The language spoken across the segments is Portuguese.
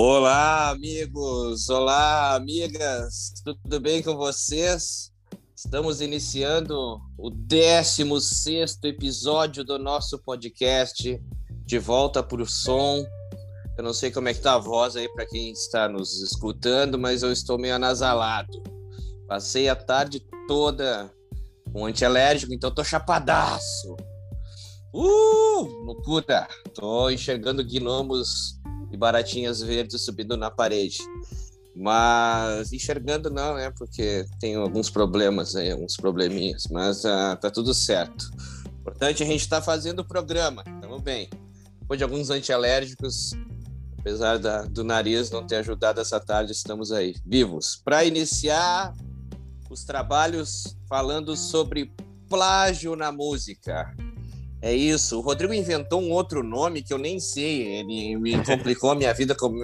Olá, amigos! Olá, amigas! Tudo bem com vocês? Estamos iniciando o 16 episódio do nosso podcast De Volta para o Som. Eu não sei como é que tá a voz aí para quem está nos escutando, mas eu estou meio anasalado. Passei a tarde toda com antialérgico, então tô chapadaço. Uh! Loucura! Tô enxergando gnomos e baratinhas verdes subindo na parede. Mas enxergando não, né? Porque tem alguns problemas aí, alguns probleminhas, mas uh, tá tudo certo. Importante a gente estar tá fazendo o programa, estamos bem. Depois de alguns antialérgicos, apesar da, do nariz não ter ajudado essa tarde, estamos aí, vivos. Para iniciar os trabalhos falando sobre plágio na música. É isso. O Rodrigo inventou um outro nome que eu nem sei. Ele me complicou a minha vida. Como,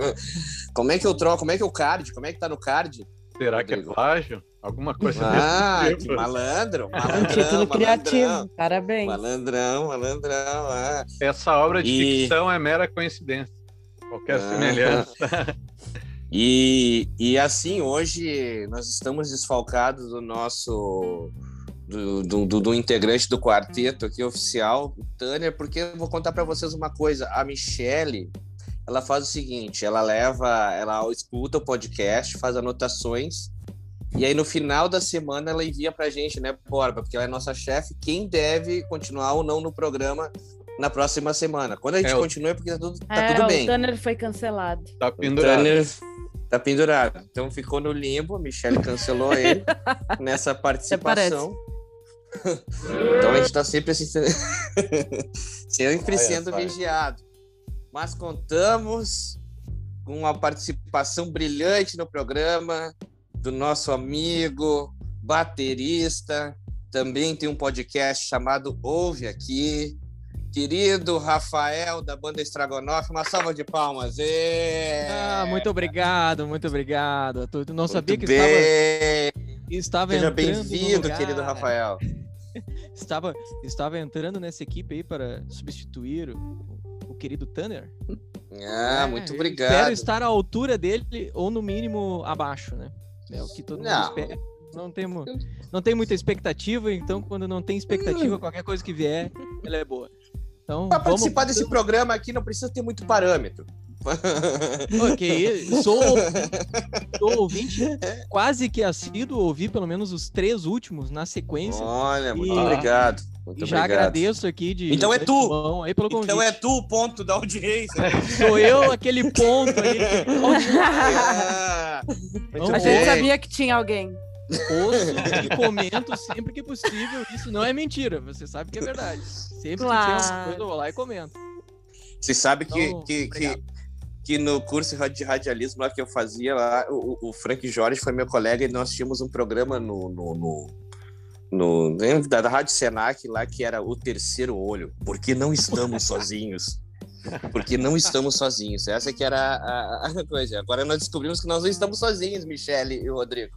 como é que eu troco? Como é que eu card? Como é que tá no card? Será Rodrigo? que é plágio? Alguma coisa ah, desse tipo. que malandro, malandrão. Um título criativo, parabéns. Malandrão, malandrão. Ah. Essa obra de e... ficção é mera coincidência. Qualquer ah. semelhança. E, e assim, hoje nós estamos desfalcados do nosso do, do, do, integrante do quarteto aqui oficial, o Tanner, porque eu vou contar para vocês uma coisa. A Michelle, ela faz o seguinte: ela leva, ela escuta o podcast, faz anotações, e aí no final da semana ela envia pra gente, né, Borba? Porque ela é nossa chefe, quem deve continuar ou não no programa na próxima semana. Quando a gente é, continua é porque tá tudo, tá é, tudo bem. O Tanner foi cancelado. Tá pendurado. Tanner tá pendurado. Então ficou no limbo, a Michelle cancelou ele nessa participação. Então a gente está sempre assim, sempre sendo vigiado. Mas contamos com uma participação brilhante no programa do nosso amigo baterista, também tem um podcast chamado Ouve Aqui, querido Rafael da banda Estragonoff, uma salva de palmas. E... Ah, muito obrigado, muito obrigado. Tu não muito sabia que bem. estava, estava Seja bem-vindo, querido Rafael. estava, estava entrando nessa equipe aí para substituir o, o querido Tanner. Ah, é, muito obrigado. Espero estar à altura dele, ou no mínimo abaixo, né? É o que todo mundo não. espera. Não, temos, não tem muita expectativa, então quando não tem expectativa, qualquer coisa que vier, ela é boa. Então, para participar desse programa aqui não precisa ter muito parâmetro ok, sou, sou ouvinte quase que assíduo, ouvi pelo menos os três últimos na sequência. Olha, muito e, obrigado. Muito já obrigado. agradeço aqui de. Então é tu! Aí pelo então é tu o ponto da audiência. Sou eu aquele ponto aí. Ah, a gente sabia que tinha alguém. Ouço e comento sempre que possível. Isso não é mentira, você sabe que é verdade. Sempre claro. que tem alguma coisa, eu vou lá e comento. Você sabe que, então, que, que, que no curso de radialismo lá que eu fazia lá, o, o Frank Jorge foi meu colega e nós tínhamos um programa no, no, no, no da, da Rádio Senac lá que era o terceiro olho, porque não estamos sozinhos. Porque não estamos sozinhos. Essa que era a, a, coisa. Agora nós descobrimos que nós não estamos sozinhos, Michele e o Rodrigo.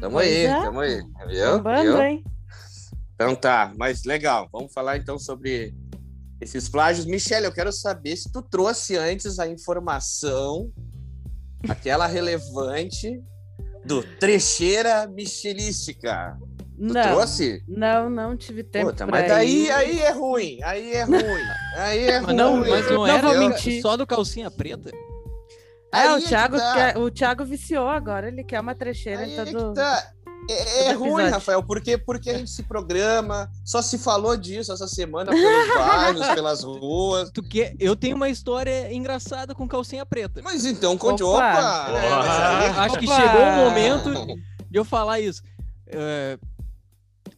Tamo pois aí, é. tamo aí. Viu? Viu? Hein? Então tá, mas legal. Vamos falar então sobre esses plágios. Michele, eu quero saber se tu trouxe antes a informação, aquela relevante, do trecheira michelística. Tu não, trouxe? Não, não tive tempo. Puta, mas daí aí é ruim, aí é ruim, aí é mas ruim. Não, mas não, não era mentir. só do calcinha preta? É, o Thiago, tá. quer, o Thiago viciou agora, ele quer uma trecheira aí em todo... É tá. É, é ruim, Rafael, porque, porque a gente se programa, só se falou disso essa semana pelos bairros, pelas ruas. Tu que... Eu tenho uma história engraçada com calcinha preta. Mas então, conte, opa! opa! É, acho que chegou o momento de eu falar isso. É,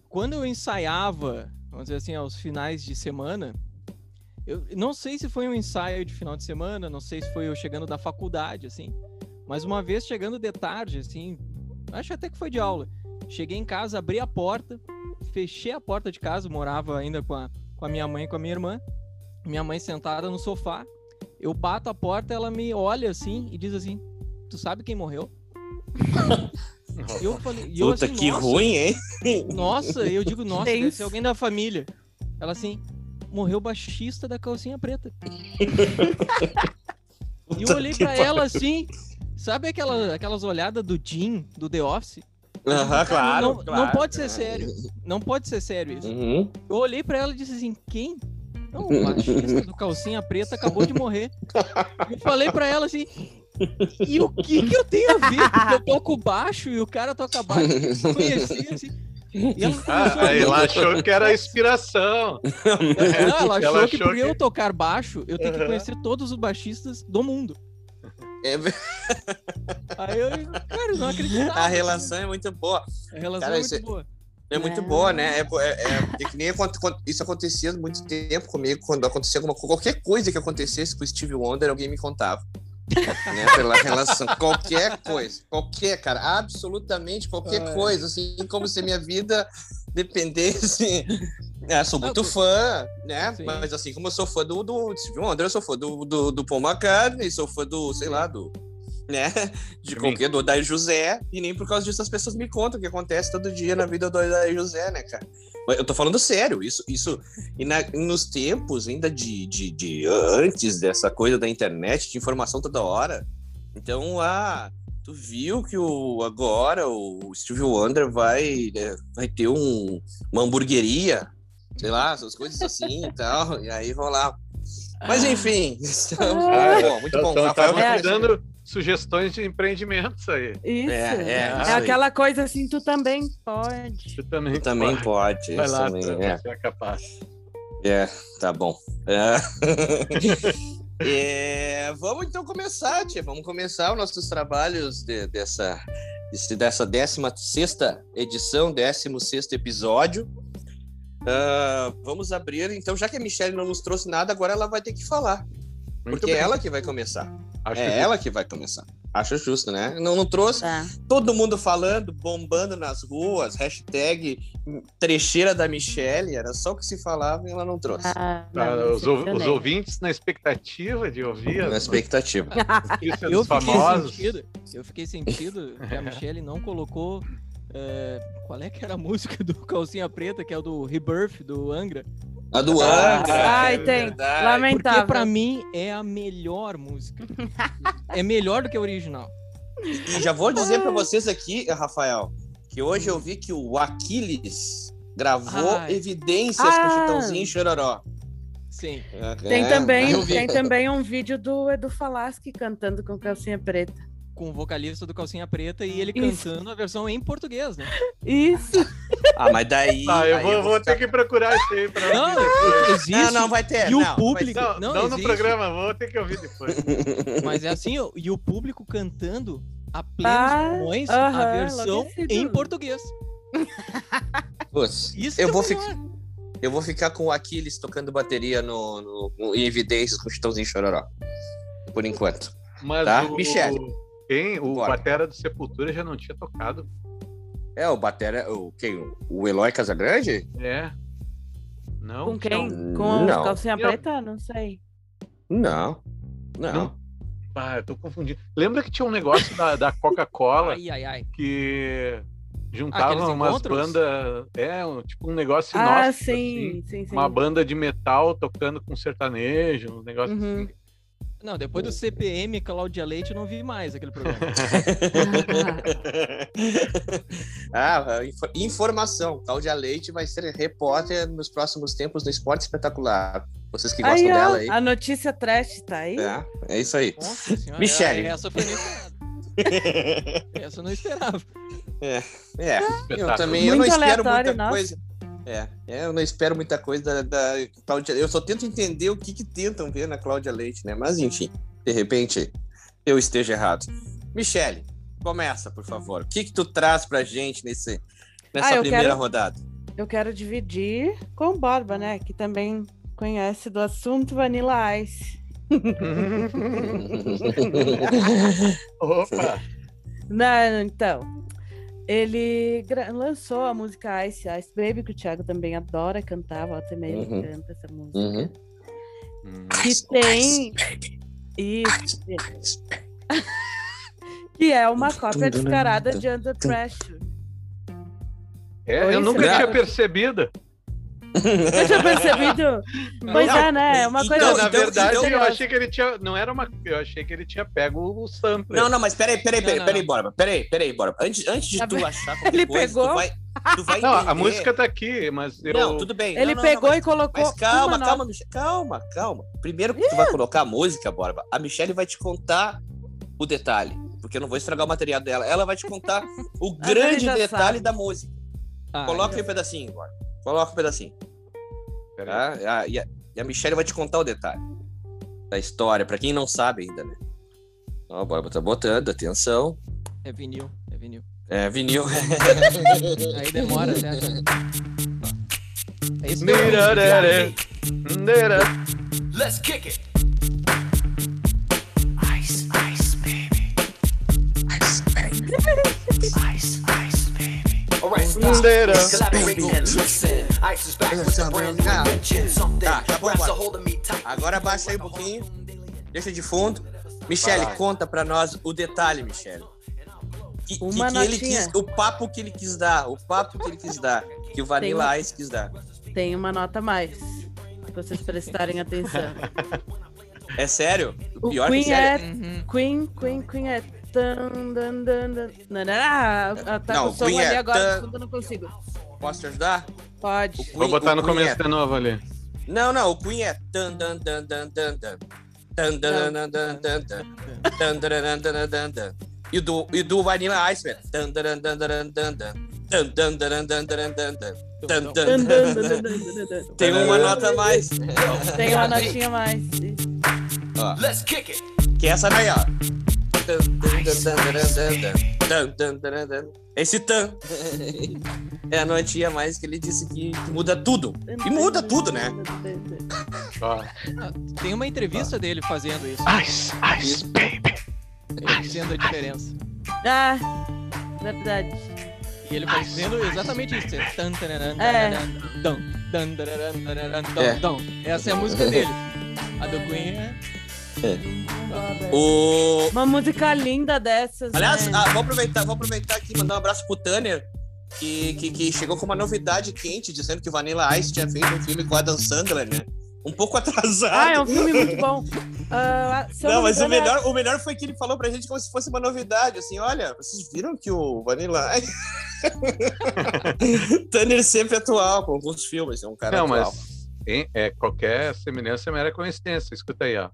quando eu ensaiava, vamos dizer assim, aos finais de semana, eu não sei se foi um ensaio de final de semana, não sei se foi eu chegando da faculdade, assim, mas uma vez chegando de tarde, assim, Acho até que foi de aula. Cheguei em casa, abri a porta, fechei a porta de casa, morava ainda com a, com a minha mãe e com a minha irmã. Minha mãe sentada no sofá. Eu bato a porta, ela me olha assim e diz assim: Tu sabe quem morreu? eu falei, eu, Puta, assim, que ruim, hein? Nossa, eu digo, nossa, deve ser alguém da família. Ela assim, morreu o baixista da calcinha preta. E eu olhei pra ela assim, sabe aquela, aquelas olhadas do Jim, do The Office? Aham, claro, não, claro. não pode ser sério. Não pode ser sério isso. Uhum. Eu olhei pra ela e disse assim, quem? Não, o baixista do calcinha preta acabou de morrer. Eu falei pra ela assim, e o que que eu tenho a ver? Porque eu toco baixo e o cara toca baixo. Eu conheci, assim. E ela Ah, ela achou que era inspiração. Não, ela achou, Ela que achou por eu tocar baixo, eu tenho que conhecer todos os baixistas do mundo. É Aí eu, cara, eu não acreditava. a relação é muito boa. A relação Cara, é isso muito boa. É muito É. boa, né? É, é, é- é que nem quando- isso acontecia há muito tempo comigo, quando acontecia alguma qualquer coisa que acontecesse com o Steve Wonder, alguém me contava. né? Pela relação, qualquer coisa, qualquer, cara, absolutamente qualquer É. coisa, assim, como se minha vida dependesse. É, sou muito Não, fã, né? Sim. Mas assim como eu sou fã do, do Steve Wonder, eu sou fã do, do, do Paul McCartney, sou fã do, sei lá, do. Né? De qualquer do Odair José, e nem por causa disso as pessoas me contam o que acontece todo dia na vida do Odair José, né, cara? Mas eu tô falando sério, isso, isso e na- nos tempos ainda de, de, de antes dessa coisa da internet, de informação toda hora. Então, ah, tu viu que o agora o Steve Wonder vai, né, vai ter um, uma hamburgueria, sei lá, essas coisas assim e tal, e aí vão lá. Mas enfim, estamos, Ah. muito bom, muito bom. Então, vai É. dando sugestões de empreendimentos aí. Isso. É, é, É, isso aí. aquela coisa assim, tu também pode. Tu também, também pode, Vai isso lá, também, tu, é. você é capaz. É, tá bom. É. É, vamos então começar, tia. Vamos começar os nossos trabalhos de- dessa, dessa 16 edição, 16 episódio. Ah, vamos abrir, então, já que a Michelle não nos trouxe nada, agora ela vai ter que falar. Muito Porque é bem. ela que vai começar. Acho é que ela que vai começar. Acho justo, né? Não, não trouxe. Tá. Todo mundo falando, bombando nas ruas, hashtag trecheira da Michelle, era só o que se falava e ela não trouxe. Ah, Tá, não, os, ou- os ouvintes na expectativa de ouvir Na as expectativa. Eu fiquei sentido. Eu fiquei sentido que a Michelle não colocou. é, qual é que era a música do Calcinha Preta, que é o do Rebirth, do Angra? A do Ah, Angra. ai, é tem. verdade. Lamentável. Porque pra mim é a melhor música. é melhor do que a original. E já vou dizer pra vocês aqui, Rafael, que hoje eu vi que o Aquiles gravou Ai. evidências Ah. com Chitãozinho e Chororó. Sim. Tem, É, também, tem também um vídeo do Edu Falaschi cantando com calcinha preta. Com o vocalista do Calcinha Preta e ele Isso. cantando a versão em português, né? Isso. Ah, mas daí. Tá, eu vou, vou ficar- ter que procurar isso aí pra Não, existe. Não, não, vai ter. E o não, público- Não, Não, não, no programa, vou ter que ouvir depois. Mas é assim, e o público cantando a plenos Ah, pulmões aham, a versão em português. Putz, Isso eu é vou o ficar. Eu vou ficar com o Aquiles tocando bateria no, no- no- em evidências com Chitãozinho e Chororó. Por enquanto. Mas Tá, o, Michele. Quem? O Bora. Batera do Sepultura já não tinha tocado. É, o Batera. O, quem? O Eloy Casagrande? É. Não? Com quem? Não. Com Não. calcinha Eu- preta? Não sei. Não. Não. Não. Ah, eu tô confundindo. Lembra que tinha um negócio da, da Coca-Cola Ai, ai, ai. que juntava Aqueles umas encontros? bandas. É, um- tipo um negócio Ah, inóspito, sim, assim. sim, sim. Uma banda de metal tocando com sertanejo, um negócio Uhum. assim. Não, depois do CPM Cláudia Leite, eu não vi mais aquele programa. ah, info- informação. Cláudia Leite vai ser repórter nos próximos tempos no Esporte Espetacular. Vocês que gostam Aí, ó, dela aí. a notícia trash tá aí. É, é isso aí. Nossa senhora, Michele. Essa foi. Essa eu não esperava. É, eu Espetáculo. também eu não espero muita nossa. coisa. É, é, eu não espero muita coisa da, da Cláudia. Eu só tento entender o que, que tentam ver na Cláudia Leite, né? Mas enfim, de repente eu esteja errado. Michele, começa, por favor. O que, que tu traz pra gente nesse, nessa Ah, eu primeira quero- rodada? Eu quero dividir com o Borba, né? Que também conhece do assunto Vanilla Ice. Opa! Não, então, ele lançou a música Ice Ice Baby, que o Thiago também adora cantar, volta e meia ele Uhum. canta essa música. Uhum. Hum, Que tem. Isso. que é uma cópia descarada de Under Pressure. É, Oi, eu nunca será? tinha percebido. Eu tinha percebido. Pois Não, é, né? É uma então, coisa. Não, na então- verdade, então- eu achei que ele tinha. Não era uma. Eu achei que ele tinha pego o sampler. Não, não, mas peraí, peraí, peraí, Não, peraí, não. Borba. Peraí, peraí, Borba. Antes, antes de Tá tu achar qualquer Ele coisa, pegou? tu vai, tu vai Não, a música tá aqui, mas eu. Não, tudo bem. Ele Não, não, pegou não, e colocou. Mas calma, uma calma, Michele. Calma, calma. Primeiro que tu vai colocar a música, Borba, a Michelle vai te contar o detalhe. Porque eu não vou estragar o material dela. Ela vai te contar o Mas grande detalhe sabe. da música. Ah, Coloca aí um pedacinho, Borba. Coloca um pedacinho. Tá? A- E a, e a Michelle vai te contar o detalhe da história, pra quem não sabe ainda, né? Ó, a Borba tá botando, atenção. É vinil, é vinil. É, vinil. Aí demora até. achar. É isso nira. Let's kick it. Ice, ice, baby. Ice, baby. Ice, ice, Something Tá. Agora abaixa aí um pouquinho. Deixa de fundo. Michele, conta pra nós o detalhe, Michele. Que, que- Uma que ele quis, o papo que ele quis dar, o papo que ele quis dar, que o Vanilla Tem Ice quis dar. Tem uma nota a mais. Se vocês prestarem atenção. É sério? O Pior que Queen sério. é. Uhum. Queen, Queen, Queen é. Ah, tá o som Queen ali é agora, eu não consigo. Posso te ajudar? Pode. O Vou botar no Queen começo é- de novo ali. Não, não, o Queen é tan dan. E do, e do Vanilla Ice, velho. Tem uma nota a mais. Tem uma notinha mais. Let's kick it. que é essa daí, ó. Esse tan é a notinha a mais que ele disse que que muda tudo. E muda tudo, né? Tem uma entrevista dele fazendo isso, Ice, ice, baby. ele dizendo a diferença. Ah, verdade. E ele vai dizendo exatamente isso. é É. É. Essa é a música dele. A do Queen é. O, Uma música linda dessas. Aliás, né? ah, vou aproveitar, vou aproveitar aqui e mandar um abraço pro Tanner, que, que, que chegou com uma novidade quente, dizendo que Vanilla Ice tinha feito um filme com Adam Sandler, né? Um pouco atrasado. Ah, é um filme muito bom. Eu Não, me mas o é- melhor, o melhor foi que ele falou pra gente como se fosse uma novidade, assim, olha, vocês viram que o Vanilla Ice... Tanner sempre atual com alguns filmes, é um cara Não, atual. mas hein, é, qualquer semelhança é mera coincidência. Escuta aí, ó.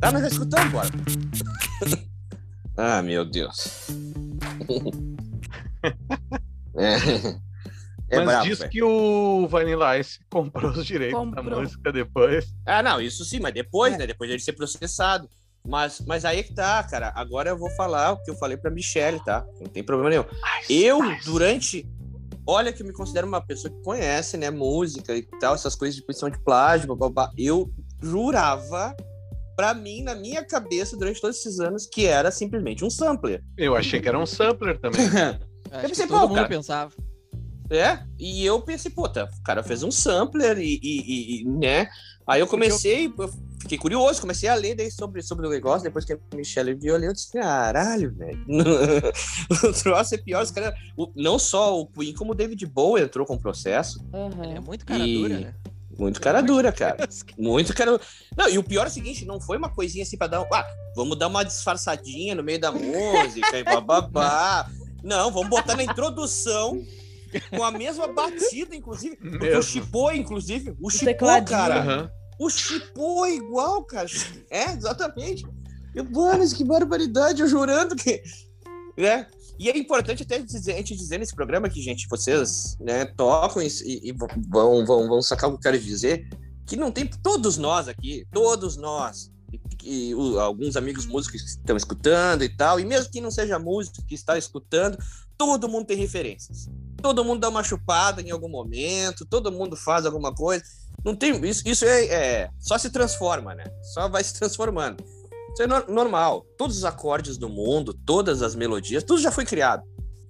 Ah, nós já escutamos, bora. ah, meu Deus. é, é Mas brabo, diz velho. que o Vanilla Ice comprou os direitos da Comprou. música depois. Ah, não, isso sim, mas depois, É. né? Depois dele ser processado. Mas, mas aí é que tá, cara. Agora eu vou falar o que eu falei pra Michelle, tá? Não tem problema nenhum. Eu, durante. Olha que eu me considero uma pessoa que conhece, né? Música e tal, essas coisas de posição de plágio, babá. Eu jurava, pra mim, na minha cabeça, durante todos esses anos, que era simplesmente um sampler. Eu achei que era um sampler também. Que pensei, todo pô, mundo cara. pensava. É, e eu pensei, pô, tá, o cara fez um sampler e, e- e- né? Aí eu comecei, eu fiquei curioso, comecei a ler daí sobre, sobre o negócio, depois que a Michelle viu ali, eu disse, caralho, velho. o troço é pior, os caras. o- Não só o Queen, como o David Bowie entrou com processo. Aham. Ele é muito cara E- dura, né? Muito cara dura, cara. Muito cara. Não, e o pior é o seguinte, não foi uma coisinha assim pra dar. Ah, vamos dar uma disfarçadinha no meio da música e bababá. Não, vamos botar na introdução com a mesma batida, inclusive. Porque o Mesmo. chipou, inclusive. O tecladinho. cara. Aham. O chipou é igual, cara. É, exatamente. Eu, mano, que barbaridade, eu jurando que. Né? E é importante até dizer, a gente dizer nesse programa que, gente, vocês né, tocam e, e vão, vão, vão sacar o que eu quero dizer, que não tem. Todos nós aqui, todos nós, e, o- alguns amigos músicos que estão escutando e tal, e mesmo que não seja músico que está escutando, todo mundo tem referências. Todo mundo dá uma chupada em algum momento, todo mundo faz alguma coisa. Não tem. Isso, isso é, é- Só se transforma, né? Só vai se transformando. Isso é nor- normal. Todos os acordes do mundo, todas as melodias, tudo já foi criado.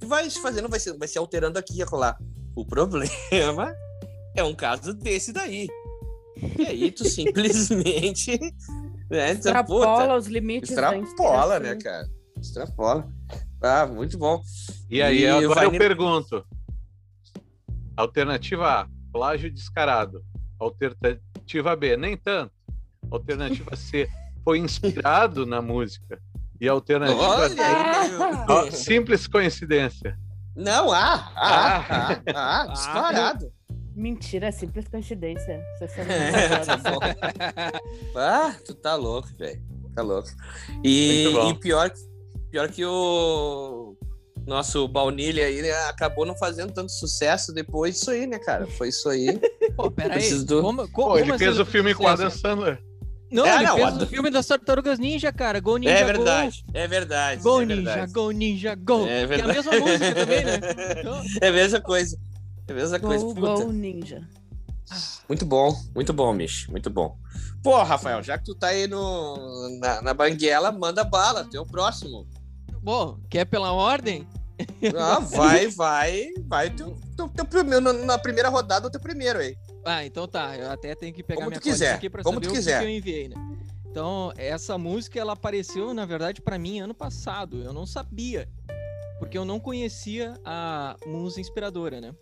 E vai se fazendo, vai se, vai se alterando aqui e acolá. O problema é um caso desse daí. E aí tu simplesmente. Né, diz, "Puta, Extrapola os limites da extrapola, né, cara? Extrapola. Ah, muito bom. E aí, E agora eu pergunto. Alternativa A, plágio descarado. Alternativa B, nem tanto. Alternativa C, foi inspirado na música. E a alternativa Olha simples coincidência. Não, ah, ah, ah, ah, disparado. Mentira, é simples coincidência. Vocês são É, tá bom. Ah, tu tá louco, velho. Tá louco. E, e pior, pior que o nosso baunilha aí né, acabou não fazendo tanto sucesso depois disso aí, né, cara? Foi isso aí. Pô, peraí. Do- Como, co- Pô, como ele assim fez não o filme com o Adam? Sandler. Não, É, ele não, fez o filme das Tartarugas Ninja, cara. Go Ninja É Go. verdade, é verdade. Go é Ninja, verdade. Go Ninja, Go. É que é a verdade. mesma música também, né? Então, É a mesma coisa. É a mesma coisa. Go, Puta. go, ninja. Muito bom, muito bom, Mich. Muito bom. Pô, Rafael, já que tu tá aí no, na, na banguela, manda bala, tu é o próximo. bom, quer pela ordem? Ah, vai, vai, vai. Teu primeiro, na- na primeira rodada, o teu primeiro aí. Ah, então tá. Eu até tenho que pegar Como minha tu quiser, aqui pra como saber tu o que quiser. que eu enviei, né? Então, essa música, ela apareceu, na verdade, pra mim ano passado. Eu não sabia. Porque eu não conhecia a musa inspiradora, né?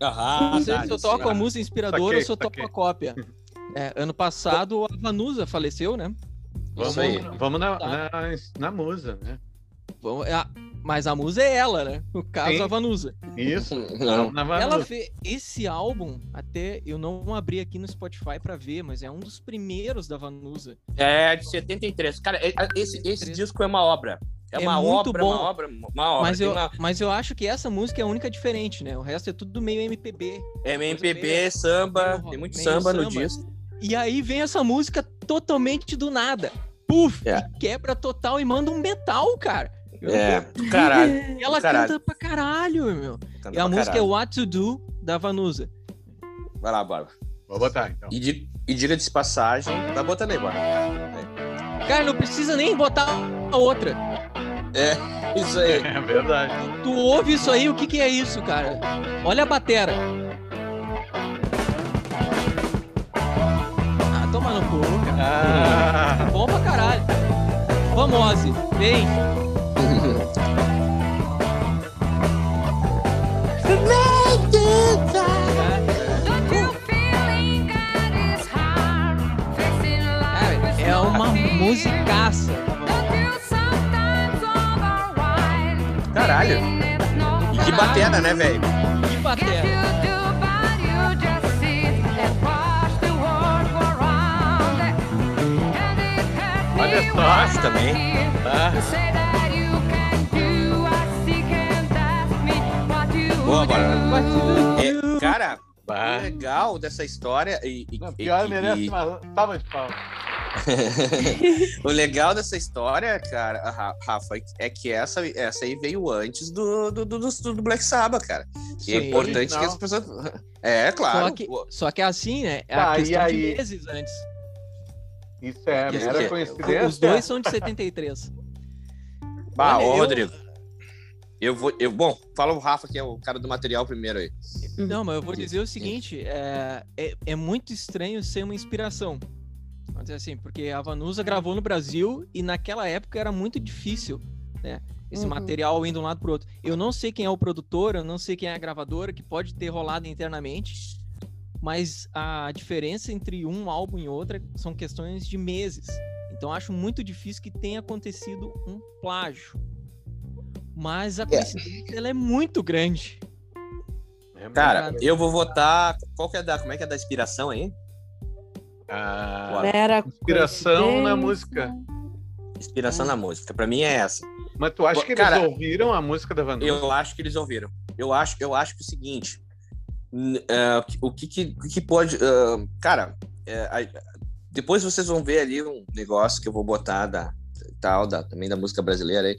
Ah, não sei se eu toco a musa inspiradora Saquei, ou se eu toco a cópia. É, ano passado, a Vanusa faleceu, né? Vamos, Isso aí. vamos na, Tá. na, na musa, né? Vamos- é a- Mas a musa é ela, né? No caso, Sim. a Vanusa. Isso. Não. Na Ela fez esse álbum, até eu não abri aqui no Spotify pra ver, mas é um dos primeiros da Vanusa. É, de 73. Cara, é- esse, esse disco é uma obra. É, É uma muito obra, bom. uma obra, uma obra. Mas eu, uma mas eu acho que essa música é a única diferente, né? O resto é tudo meio MPB. é MPB, meio- samba, meio- tem muito meio samba, no samba. disco. E aí vem essa música totalmente do nada. Puf! É. e quebra total e manda um metal, cara. É, caralho. E ela caralho. canta pra caralho, meu. Canta E a música caralho. é What to Do, da Vanusa. Vai lá, Bárbara. Vou botar, então. E, di- e diga de passagem. Vai botando aí, Bárbara. Cara, não precisa nem botar a outra. Isso aí. É verdade. Tu ouve isso aí, o que que é isso, cara? Olha a batera. Ah, toma no cu, cara. Ah, Bom pra caralho. Vamos, Ozzy. Vem. Cara, é uma musicaça. Caralho. E que batera, né, velho? Que batera. Olha só. Também. Ah, boa, Bárbara. É, cara, o bah. legal dessa história e, e- Não, e- pior e- merece uma salva de palmas. o legal dessa história, cara, Rafa, é que essa, essa aí veio antes do, do, do, do- do Black Sabbath, cara. E é importante que as pessoas. É, claro. Só que, só que é assim, né? É Tá, a e questão de aí? meses antes. Isso é mera aqui. coincidência. Os dois são de 73. Bah, Olha, ô, eu- Rodrigo. Eu vou. Eu, bom, fala o Rafa, que é o cara do material primeiro aí. Não, mas eu vou dizer o seguinte: é, é, é muito estranho ser uma inspiração. Vamos dizer assim, porque a Vanusa gravou no Brasil e naquela época era muito difícil, né? Esse Uhum. material indo de um lado pro outro. Eu não sei quem é o produtor, eu não sei quem é a gravadora, que pode ter rolado internamente, mas a diferença entre um álbum e outro são questões de meses. Então acho muito difícil que tenha acontecido um plágio. Mas a coincidência ela é muito grande. É, Cara, eu vou votar. Qual que é da. Como é que é da inspiração aí? ah, Mera Inspiração na música. Inspiração na música. Pra mim é essa. mas tu acha que eles cara, ouviram a música da Vanusa? Eu acho que eles ouviram. Eu acho, eu acho que é o seguinte. é, o que, que, que pode. ah, cara, é, a- depois vocês vão ver ali um negócio que eu vou botar da tal, da, também da música brasileira aí.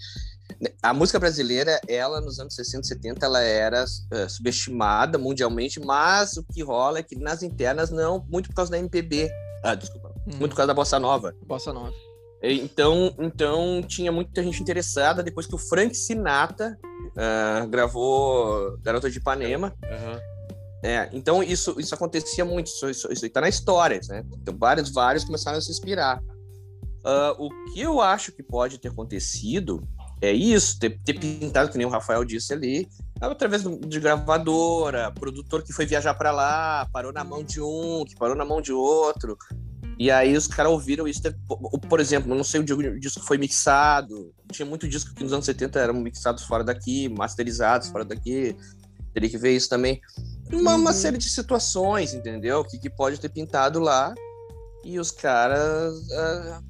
A música brasileira, ela nos anos 60 e 70, ela era eh, subestimada mundialmente, mas o que rola é que nas internas não, muito por causa da MPB. Ah, desculpa. Hum. Muito por causa da bossa nova. Bossa Nova. Então, então tinha muita gente interessada depois que o Frank Sinatra ah, gravou Garota de Ipanema. Aham. É, então isso, isso acontecia muito, isso, isso, isso tá na história, né? Então vários, vários começaram a se inspirar. Ah, o que eu acho que pode ter acontecido é isso, ter, ter pintado, que nem o Rafael disse ali, através de gravadora, produtor que foi viajar pra lá, parou na mão de um, que parou na mão de outro. E aí os caras ouviram isso. Por exemplo, não sei o disco foi mixado. Tinha muito disco que nos anos 70 eram mixados fora daqui, masterizados fora daqui. Teria que ver isso também. Uma, uma Uhum. série de situações, entendeu? Que, que pode ter pintado lá. E os caras. ah,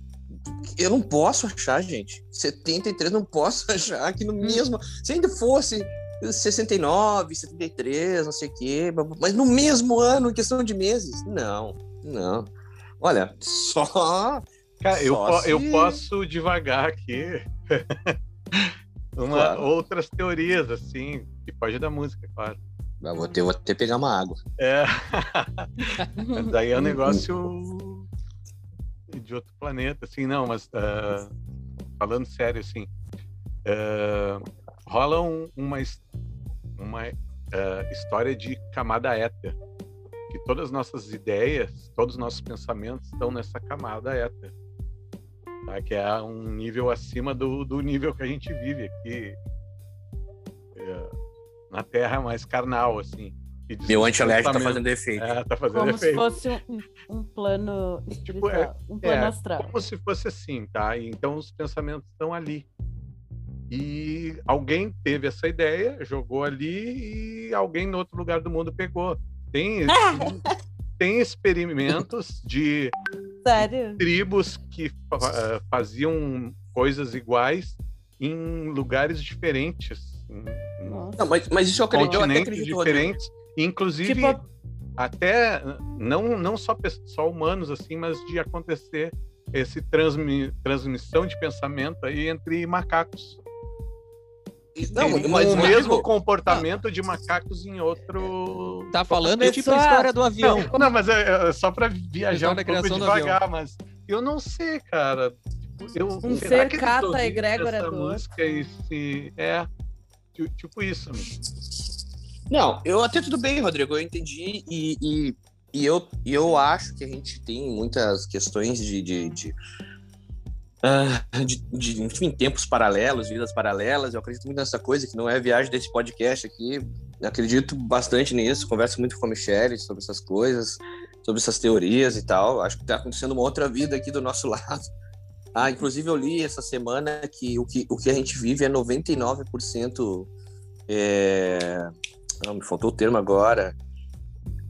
eu não posso achar, gente. 73 não posso achar que no mesmo. Se ainda fosse 69, 73, não sei o quê, mas no mesmo ano, em questão de meses. Não, não. Olha, só. Cara, eu, Só po- se- eu posso divagar aqui uma, Claro. outras teorias, assim, que pode da música, claro. Eu vou ter, vou ter que pegar uma água. É. Daí é um negócio de outro planeta, assim, não, mas ah, falando sério, assim, ah, rola um- uma, uma ah, história de camada éter, que todas as nossas ideias, todos os nossos pensamentos estão nessa camada éter, tá? que é um nível acima do, do nível que a gente vive aqui na Terra mais carnal, assim. Meu antialérgico tá fazendo efeito. É, tá fazendo Como se efeito. fosse um, um plano espiritual, um plano é, astral. Como se fosse assim, tá? Então os pensamentos estão ali. E alguém teve essa ideia, jogou ali e alguém no outro lugar do mundo pegou. Tem, tem experimentos de Sério? tribos que eh, faziam coisas iguais em lugares diferentes. Não, mas, mas isso eu acredito, eu acredito, Rodrigo. Inclusive Tipo, até não não só só humanos assim, mas de acontecer esse transmi, transmissão de pensamento aí entre macacos. Não, mas o Rodrigo, mesmo comportamento de macacos em outro. Tá falando é tipo a Pessoal, história do avião. Não, não, mas é, é só para viajar um da pouco devagar, mas eu não sei, cara. Tipo, Eu, Um ser cata egrégora essa do música e se é ti- tipo isso. né? Não, eu até tudo bem, Rodrigo, eu entendi e, e, e eu, eu acho que a gente tem muitas questões de, de, de, ah, de- de, enfim, tempos paralelos, vidas paralelas. Eu acredito muito nessa coisa, que não é viagem desse podcast aqui. Acredito bastante nisso, converso muito com a Michelle sobre essas coisas, sobre essas teorias e tal. Acho que está acontecendo uma outra vida aqui do nosso lado. Ah, inclusive eu li essa semana que o que, o que a gente vive é 99% é... Não, me faltou o termo agora.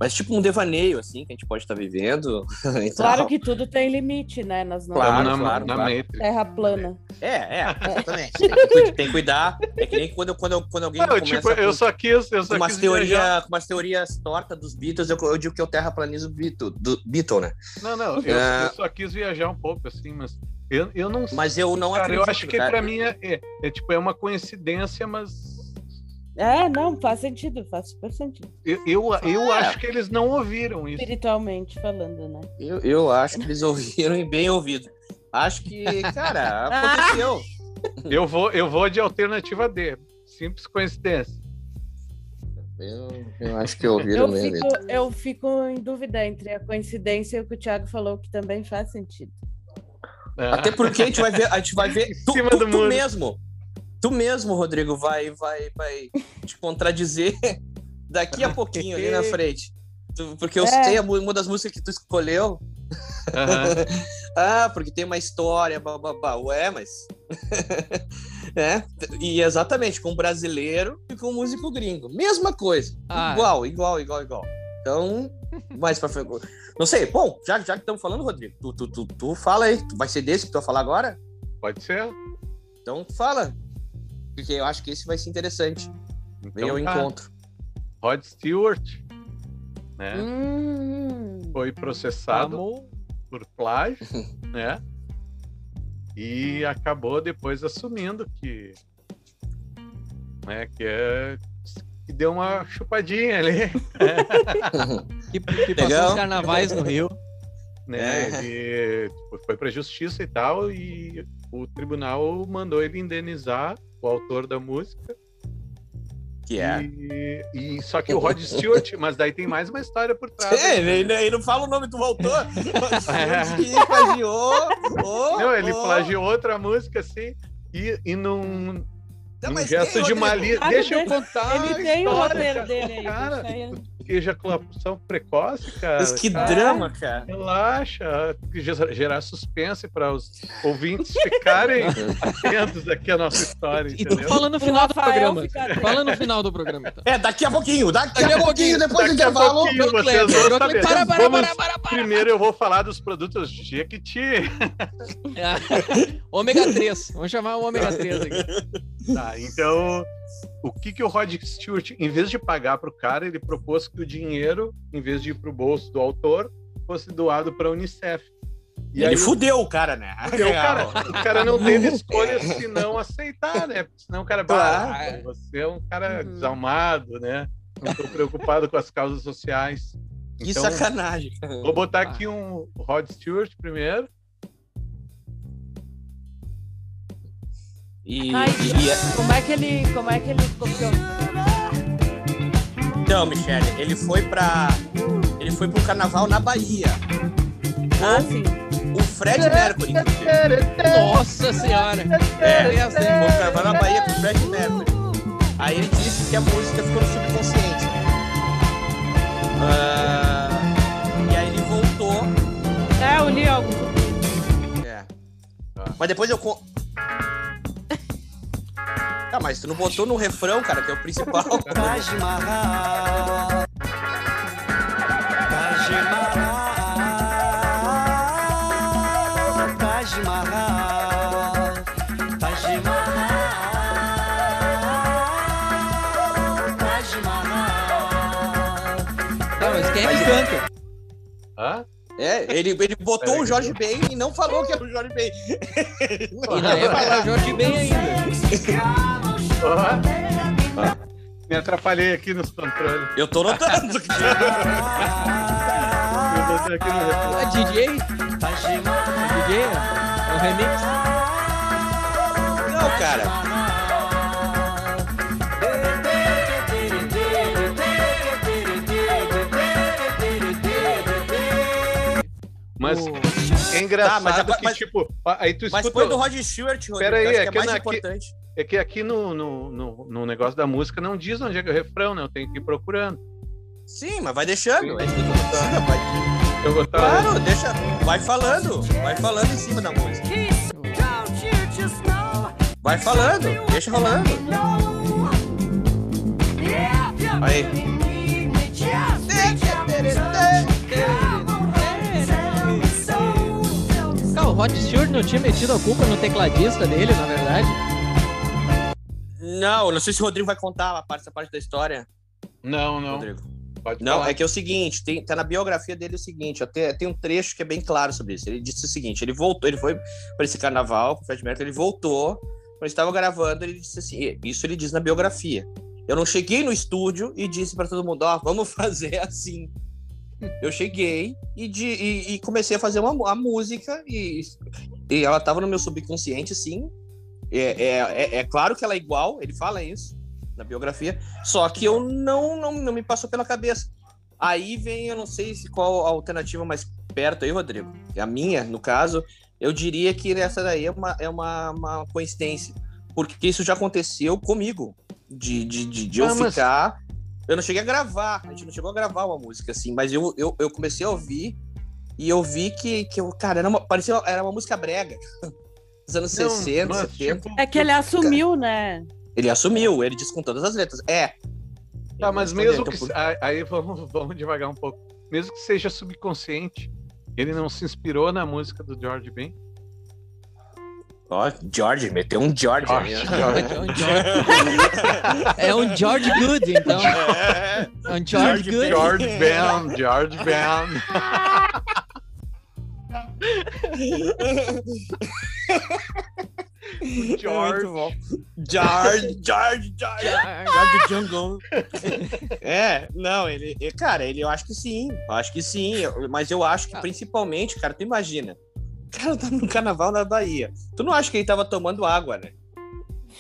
Mas tipo um devaneio, assim, que a gente pode estar vivendo. e Claro que tudo tem limite, né? Nas Claro, nossas claro, na claro. Terra plana. É, é, exatamente. Tem que, cuid- tem que cuidar. É que nem quando, quando, quando alguém Não, começa tipo, com, eu só quis, eu com só umas, quis viajar. teoria, com umas teorias tortas dos Beatles, eu, eu digo que eu terraplanizo o Beatle, do Beatle, né? Não, não, eu, É. eu só quis viajar um pouco, assim, mas eu, eu não Mas eu não Cara, acredito. eu acho que cara. pra mim é, é, é, tipo, é uma coincidência, mas É, não, faz sentido, faz super sentido. eu, eu, eu É. acho que eles não ouviram isso. Espiritualmente falando, né? Eu, eu acho que eles ouviram e bem ouvido. Acho que, cara, aconteceu. Eu vou, eu vou de alternativa D. Simples coincidência. Eu, eu acho que ouviram Eu mesmo. fico, eu fico em dúvida entre a coincidência e o que o Thiago falou, que também faz sentido. Ah, Até porque a gente vai ver, a gente vai ver Em tu, cima tu- do tu mesmo. Tu mesmo, Rodrigo, vai, vai, vai te contradizer daqui a pouquinho ali na frente. Porque eu É. sei uma das músicas que tu escolheu. aham. ah, porque tem uma história, bababá. Ué, mas. é, e exatamente, com brasileiro e com músico gringo. Mesma coisa. Ah. Igual, igual, igual, igual. Então, mais pra frente. Não sei, bom, já, já que estamos falando, Rodrigo, tu, tu, tu, tu fala aí. Tu vai ser desse que tu vai falar agora? Pode ser? Então fala. Porque eu acho que esse vai ser interessante. Vem Então, ao tá. encontro. Rod Stewart, né? Hum, Foi processado Vamos- por plágio, né? E acabou depois assumindo que, né, que é que deu uma chupadinha ali, que, que passou Legal. os carnavais no Rio. né? É. Ele tipo, foi para justiça e tal e o tribunal mandou ele indenizar o autor da música. Que é. E, e- só que o Rod Stewart, mas daí tem mais uma história por trás. É, né? ele, ele não fala o nome do autor. que plagiou. Oh, Não, ele oh. plagiou outra música assim e, e não Tá, um mas gesto de malícia. Deixa eu deixa- contar. Ele a tem o roteiro cara. dele aí. Cara. Ejaculação precoce, cara. Mas que Cara, drama, cara. Relaxa, gerar suspense para os ouvintes ficarem atentos aqui à nossa história, E tu entendeu? fala no final do programa. Fala no final do programa, então. É, daqui a pouquinho, daqui, Daqui a pouquinho, depois do intervalo. pouquinho vocês vão saber. Para, para, para, para, para. Primeiro eu vou falar dos produtos Jequiti. ômega 3. Vamos chamar o ômega 3 aqui. Tá, então o que, que o Rod Stewart, em vez de pagar para o cara, ele propôs que o dinheiro, em vez de ir para o bolso do autor, fosse doado para a Unicef. E Ele aí, fudeu o cara, né? Porque o cara, o cara não teve escolha se não aceitar, né? Porque senão o cara, Claro. você é um cara Uhum. desalmado, né? Não tô preocupado com as causas sociais. Que Então, sacanagem. vou botar aqui um Rod Stewart primeiro. E, Ai, e- e- Como é que ele. Como é que ele copiou? então, Michele, ele foi pra. Ele foi pro carnaval na Bahia. Ah, sim. O Fred Mercury. Nossa senhora. É, Essa, Foi hein? pro carnaval na Bahia com o Fred Mercury. Aí ele disse que a música ficou no subconsciente. Ah, e aí ele voltou. É, eu li algo. É. Mas depois eu. Ah, mas tu não botou no refrão, cara, que é o principal. Taj Mahal. Taj Mahal. Taj Mahal. É, ele, ele botou o Jorge Ben e não falou que era o Jorge Ben. E na época o Jorge Ben ainda. Me atrapalhei aqui nos controles. Eu tô notando. Eu botei aqui no. É DJ? Mahal. DJ? É um remix? Não, cara. Mas O- é engraçado Tá, mas a- que, mas- tipo, aí tu Mas escuta. foi do Rod Stewart, Rodrigo, Pera aí, que eu acho é que que é mais na- importante. É que aqui no, no, no, no negócio da música não diz onde é que é o refrão, né? Eu tenho que ir procurando. Sim, mas vai deixando. É que eu vai. Vou. Claro, deixa. Vai falando. Vai falando em cima da música. Vai falando, deixa rolando. Aí. Rod Stewart não tinha metido a culpa no tecladista dele, na verdade. Não, não sei se o Rodrigo vai contar a parte, essa parte da história. Não, não. Rodrigo. Pode Não, falar. é que é o seguinte, tem, tá na biografia dele o seguinte, até tem um trecho que é bem claro sobre isso. Ele disse o seguinte, ele voltou, ele foi para esse carnaval com o Fred Mercury, ele voltou, quando estava gravando, ele disse assim, isso ele diz na biografia. Eu não cheguei no estúdio e disse para todo mundo, ó, vamos fazer assim. Eu cheguei e, de, e, e comecei a fazer uma, a música e, e ela tava no meu subconsciente, sim. É, é, é, é claro que ela é igual, ele fala isso na biografia, só que eu não, não, não me passou pela cabeça. Aí vem, eu não sei se qual a alternativa mais perto aí, Rodrigo. A minha, no caso, eu diria que essa daí é uma, é uma, uma coincidência. Porque isso já aconteceu comigo. De, de, de, de eu Ah, mas- ficar. Eu não cheguei a gravar, a gente não chegou a gravar uma música assim, mas eu, eu, eu comecei a ouvir e eu vi que, que eu, cara, era uma, parecia era uma música brega. Dos anos Não, 60, mas, 70. tipo, É que ele assumiu, né? Ele assumiu, ele disse com todas as letras. É. Tá, mas mesmo respondeu, que. então, Aí aí vamos, vamos devagar um pouco. Mesmo que seja subconsciente, ele não se inspirou na música do George Ben. Ó, George, meteu um George, George. É um George, é um George Good, então. É. É um George George Good. George Ben, George Ben. George. George, George, George. George Jungle. É, não, ele, cara, ele eu acho que sim, eu acho que sim, eu- mas eu acho que Ah. principalmente, cara, tu imagina, o cara tá no carnaval na Bahia, tu não acha que ele tava tomando água, né?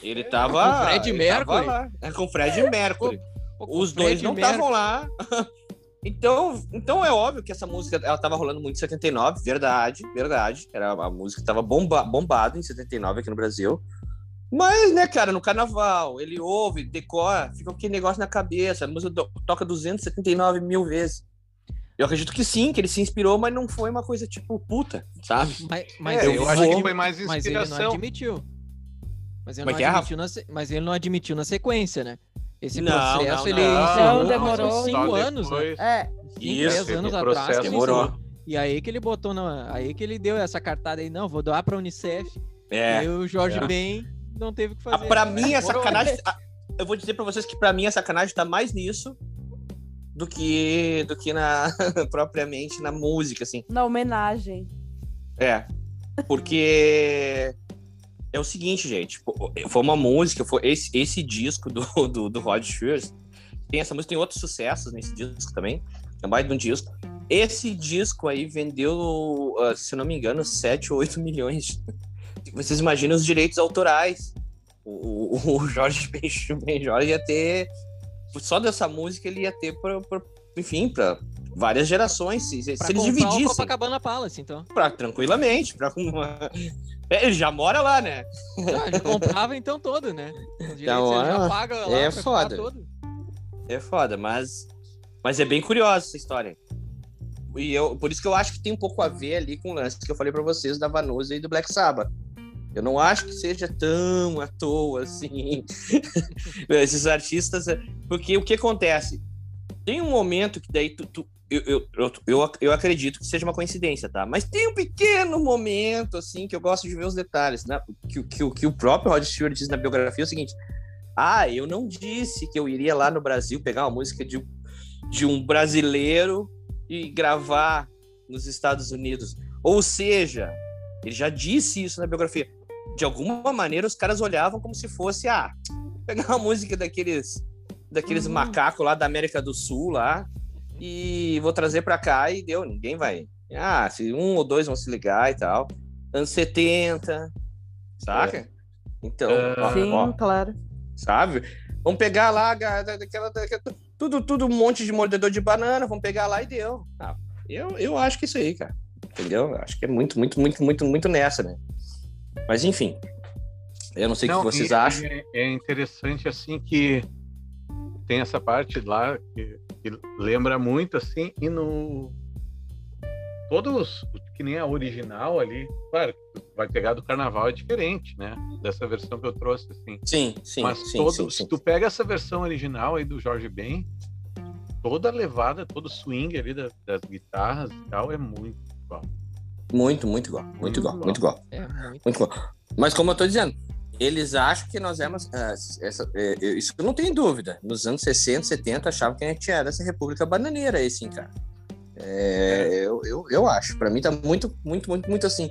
Ele tava... Com Fred ele tava Mercury? lá, é, com Fred Mercury. Os dois Fred não Mercury- estavam lá. Então, então é óbvio que essa música ela tava rolando muito em 79, verdade, verdade. Era a música que tava bomba, bombada em 79 aqui no Brasil. Mas, né, cara, no carnaval, ele ouve, decora, fica aquele negócio na cabeça. A música do- toca 279 mil vezes. Eu acredito que sim, que ele se inspirou, mas não foi uma coisa tipo puta, sabe? Mas, mas É, eu vou- acho que foi mais Mas ele não inspiração. admitiu. Mas ele, Como é não que é, admitiu na mas ele não admitiu na sequência, né? Esse Não, processo não, ele não. encerrou Não, demorou. cinco anos, né? É, Cinco, Isso, dez anos atrás demorou. E aí que ele botou na. Aí que ele deu essa cartada aí, não, vou doar pra Unicef. E É. aí o Jorge É. Ben não teve o que Ah, fazer. Pra mim, a Demorou. sacanagem. a- Eu vou dizer pra vocês que pra mim a sacanagem tá mais nisso do que, do que na, propriamente na música, assim. na homenagem. É. Porque é o seguinte, gente. pô, Foi uma música, foi esse, esse disco do, do, do Rod Stewart. Tem essa música, tem outros sucessos nesse disco também. É mais de um disco. Esse disco aí vendeu, ah, se não me engano, 7 ou 8 milhões. Vocês imaginam os direitos autorais. O, o, o Jorge Benjor ia ter. Só dessa música ele ia ter, pra, pra- enfim, para várias gerações. Se, se Pra eles comprar o dividissem. Copacabana Palace, então. Pra, tranquilamente. Pra uma... É, Ele já mora lá, né? Ah, ele comprava então todo, né? Então, ele já ah, paga lá é pra foda. todo. É foda, mas, mas é bem curiosa essa história. E eu, por isso que eu acho que tem um pouco a ver ali com o lance que eu falei pra vocês da Vanusa e do Black Sabbath. Eu não acho que seja tão à toa assim. Esses artistas. Porque o que acontece? Tem um momento que daí tu. tu- eu, eu, eu, eu, acredito que seja uma coincidência, tá? Mas tem um pequeno momento, assim, que eu gosto de ver os detalhes, né? Que, que, que o próprio Rod Stewart diz na biografia é o seguinte: Ah, eu não disse que eu iria lá no Brasil pegar uma música de, de um brasileiro e gravar nos Estados Unidos. Ou seja, ele já disse isso na biografia. De alguma maneira, os caras olhavam como se fosse, ah, pegar uma música daqueles, daqueles Uhum. macacos lá da América do Sul lá e vou trazer pra cá e deu, ninguém vai. Ah, se um ou dois vão se ligar e tal. Anos 70, saca? Então, É. ó, Sim, ó, claro. sabe? Vamos pegar lá daquela, daquela- tudo, tudo um monte de mordedor de banana, vamos pegar lá e deu. Ah, eu, eu acho que é isso aí, cara. Entendeu? Eu Acho que é muito, muito, muito, muito, muito nessa, né? Mas enfim. Eu não sei o que vocês e- acham. É, é interessante assim que tem essa parte lá que, que lembra muito assim e no todos que nem a original ali, claro, vai pegar do carnaval é diferente, né? Dessa versão que eu trouxe assim. Sim, sim, Mas sim, todo, sim, se sim. tu pega essa versão original aí do Jorge Ben, toda a levada, todo o swing ali das, das guitarras e tal é muito igual. Muito, muito igual. Muito igual, muito igual. É, muito. Muito igual. Mas como eu tô dizendo, eles acham que nós éramos. ah, essa- é, é, isso eu não tenho dúvida. Nos anos 60, 70, achavam que a gente era essa república bananeira aí, sim, cara. É, eu, eu, eu acho. Pra mim tá muito, muito, muito, muito assim.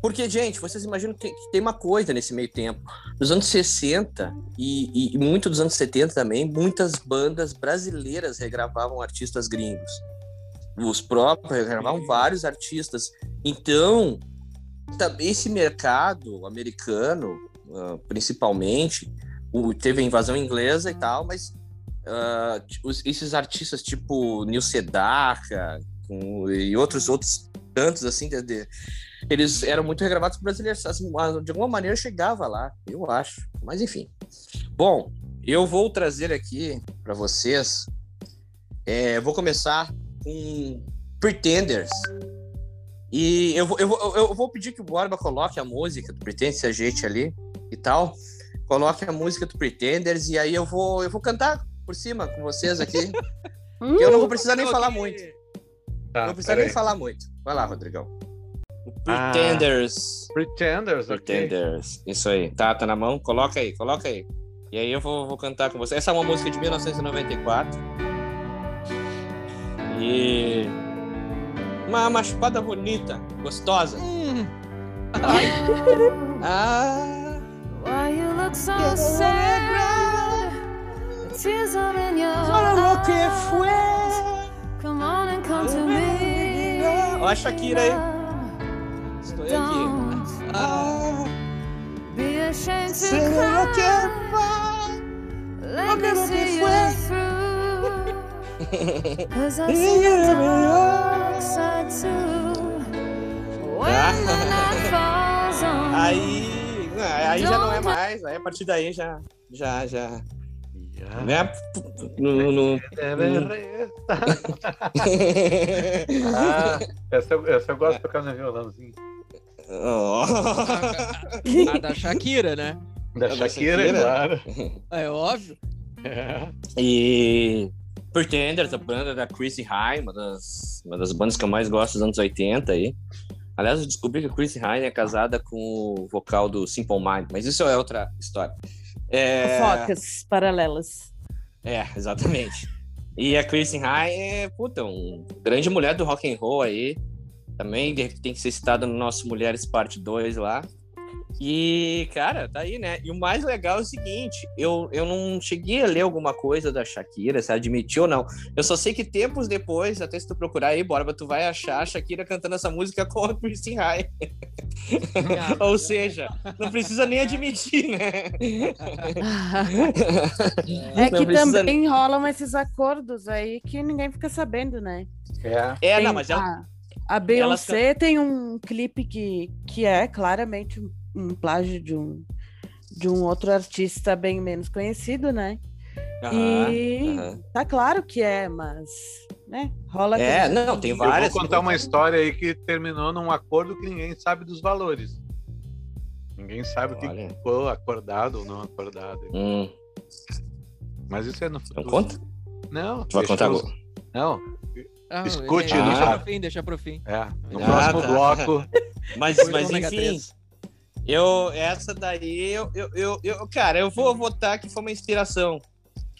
Porque, gente, vocês imaginam que, tem uma coisa nesse meio tempo. Nos anos 60 e, e, muito dos anos 70 também, muitas bandas brasileiras regravavam artistas gringos. Os próprios regravavam Sim. vários artistas. Então, esse mercado americano, ah, principalmente, teve a invasão inglesa e tal, mas os- esses artistas tipo Neil Sedaka e outros outros tantos assim, de- de- eles eram muito regravados por brasileiros. Assim, De alguma maneira chegava lá, eu acho. Mas enfim. Bom, eu vou trazer aqui para vocês. é, vou começar com Pretenders. E eu vou, eu, vou, eu vou pedir que o Borba coloque a música do Pretenders, se ajeite ali e tal. Coloque a música do Pretenders e aí eu vou, eu vou cantar por cima com vocês aqui. Que eu não vou precisar nem falar muito. Tá, Não vou precisar nem falar muito. Vai lá, Rodrigão. O Ah. Pretenders. Pretenders, ok. Pretenders. Isso aí. Tá, tá na mão? Coloca aí, coloca aí. E aí eu vou, vou cantar com você. Essa é uma música de 1994. E. Uma, uma chupada bonita, gostosa. Hum, Ah. Why you look so sad? Tears are in your Olha o que foi. Come on and come to me. Olha a Shakira aí. Estou aqui. Ah. be ashamed to que cry. Let me Olha o que see you foi. through. Cause I see the dark side too. When the night falls on Aí. aí já não é mais. Aí a partir daí já. Já, já. Yeah. Né? No, no- Ah, essa, eu- essa eu gosto de tocar no violãozinho. Oh. A da Shakira, né? Da Da Shakira, Shakira? claro. É óbvio. É. E Pretenders, a banda da Chrissy High, uma das, uma das bandas que eu mais gosto dos anos 80 aí. Aliás, eu descobri que a Chrissy Hine é casada com o vocal do Simple Mind, mas isso é outra história. É, Focas paralelas. é exatamente. E a Chrissy Hine é, puta, um grande mulher do rock and roll aí. Também tem que ser citada no nosso Mulheres Parte 2 lá. E, cara, tá aí, né? E o mais legal é o seguinte: eu, eu não cheguei a ler alguma coisa da Shakira, se ela admitiu ou não. Eu só sei que tempos depois, até se tu procurar aí, Borba, tu vai achar a Shakira cantando essa música com a Chrissy High. ou seja, não precisa nem admitir, né? É que precisa- também rolam esses acordos aí que ninguém fica sabendo, né? É. É, Tem não, mas ela. a, a Beyoncé tem um clipe que, que é claramente um, plágio de um, de um outro artista bem menos conhecido, né? Aham, e aham. tá claro que é, mas, né? Rola É, não, tem Eu várias. vou contar uma história aí que terminou num acordo que ninguém sabe dos valores. Ninguém sabe o que ficou acordado ou não acordado. Hum, Mas isso é no futuro. não conta? Não. Tu vai contar eu- agora. Não, Ah, Escute, deixa, deixa ah. pro fim, deixa pro fim. é. No Ah, próximo tá. bloco. Mas, mas enfim, 3. Eu, essa daí, eu, eu, eu, eu- cara, eu vou votar que foi uma inspiração.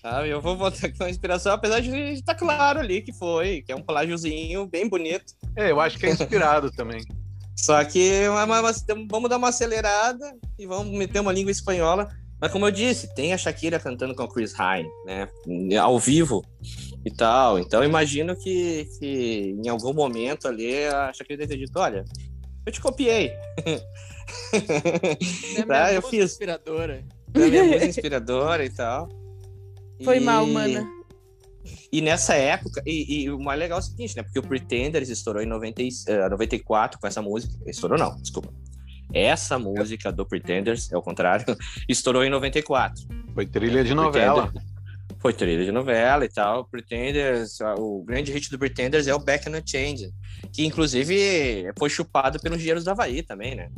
Sabe? Eu vou votar que foi uma inspiração, apesar de estar claro ali que foi, que é um plágiozinho bem bonito. É, eu acho que é inspirado também. Só que vamos dar uma acelerada e vamos meter uma língua espanhola. Mas como eu disse, tem a Shakira cantando com o Chris Hine, né? Ao vivo e tal. Então imagino que, que em algum momento ali a Shakira deve ter dito, olha, eu te copiei. É tá, eu fiz. inspiradora. É a minha música inspiradora e tal. Foi E- mal, mana. E nessa época, e, e o mais legal é o seguinte, né? Porque o Pretenders estourou em 90, e- eh, 94 com essa música. Estourou não, desculpa. Essa música do Pretenders, é o contrário, estourou em 94. Foi trilha de novela. Pretender- Foi trilha de novela e tal. Pretenders, o grande hit do Pretenders é o Back and Change, que inclusive foi chupado pelos Engenheiros do Havaí também, né?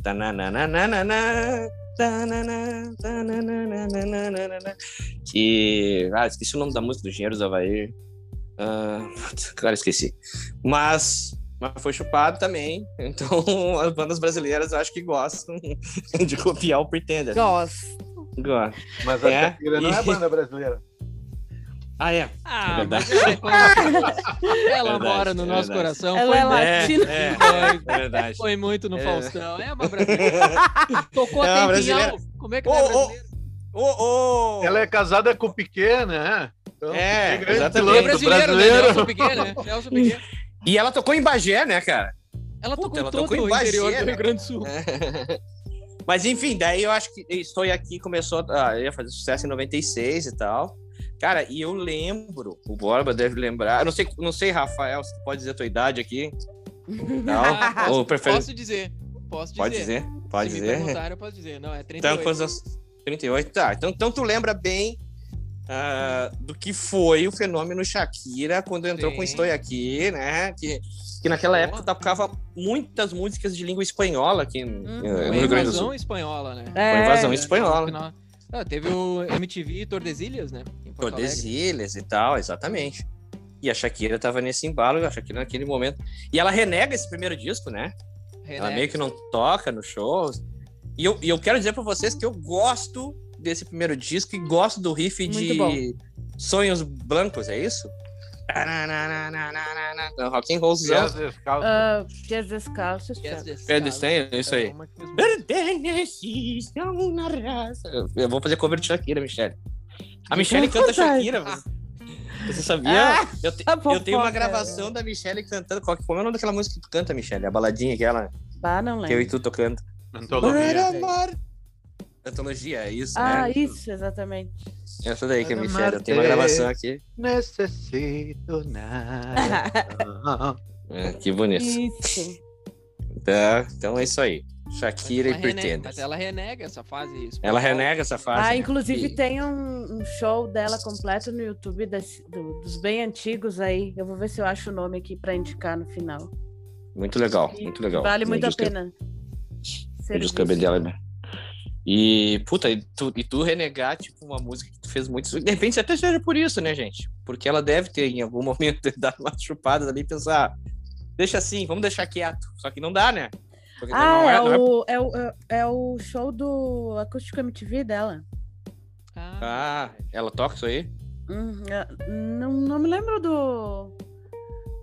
Que. Ah, esqueci o nome da música dos Engenheiros do Havaí. Ah, cara, esqueci. Mas. Mas foi chupado também. Então, as bandas brasileiras eu acho que gostam de copiar o Pretenders. Gosto. Gostam. Mas a É, Shakira não e- é banda brasileira. Ah, é. Ah, verdade. mas ela, ela Verdade, mora no é nosso verdade. coração. Ela foi, é latina. É, foi, é verdade. foi muito no É. Faustão. É uma brasileira. Tocou É em brasileira. Como é que não é Ô, ô, brasileira? Ô, ô! Ela é casada com o Piquet, né? Então, É, exatamente. É piloto brasileiro, né? brasileiro. Nelson Piquet, né? Nelson Piquet. E ela tocou em Bagé, né, cara? Ela Puta, tocou ela em todo tocou em o interior Bagé, do né? Rio Grande do Sul. Mas enfim, daí eu acho que Estou Aqui começou a ia fazer sucesso em 96 e tal. Cara, e eu lembro, o Borba deve lembrar. Eu não sei, não sei, Rafael, se tu pode dizer a tua idade aqui. Não? Ah, posso, Ou prefere- posso dizer. Posso dizer. Pode dizer? Pode Se me dizer? perguntarem, eu posso dizer. Não, é Então, 38. quantos anos? 38, tá. Então, então tu lembra bem ah, do que foi o fenômeno Shakira quando entrou com Sim. Estou Aqui, né? Que, que naquela época tocava muitas músicas de língua espanhola aqui no, Hum, no Rio Grande do invasão Sul. espanhola, né? Foi É, invasão No espanhola. final- Ah, teve o MTV Tordesilhas, né? Tordesilhas e tal, exatamente. E a Shakira tava nesse embalo, a Shakira naquele momento. E ela renega esse primeiro disco, né? Ela René. meio que não toca nos shows. E eu, e eu quero dizer pra vocês que eu gosto desse primeiro disco e gosto do riff Muito de bom. Sonhos Blancos, é isso? Não, Rock and rollzão. Pés descalços. Yes, Thiago. yes, Pé yes. descenho, isso aí. Uma raça. Eu vou fazer cover de Shakira, Michelle. A Michelle canta. Shakira. Você sabia? Ah, eu, te- eu tenho uma gravação da Michelle cantando. Qual como é o nome daquela música que tu canta, Michelle? A baladinha aquela Bah, não que eu e lembro. tu tocando. Antologia. Antologia, é isso, Ah, né? isso, exatamente. Essa daí que é a Para Michelle. Eu tenho uma amar-te. gravação aqui. Necessito nada. É, que bonito. Isso. Tá, então é isso aí. Shakira e Pretenders. Mas ela renega essa fase. isso. Ela renega essa fase. Ah, né? inclusive E- tem um, um show dela completo no YouTube desse- do- dos bem antigos aí. Eu vou ver se eu acho o nome aqui pra indicar no final. Muito legal, E muito legal. Vale muito a pena. disco visto. dela, né? E, puta, e tu, e tu renegar, tipo, uma música fez muito. De repente até seja por isso, né, gente? Porque ela deve ter, em algum momento, dado uma chupada ali e pensar, deixa assim, vamos deixar quieto. Só que não dá, né? Porque Ah, não é, não é- o, é, o, é- é o show do Acústico MTV dela. Ah, Ah, ela toca isso aí? Hum, é, não, não me lembro do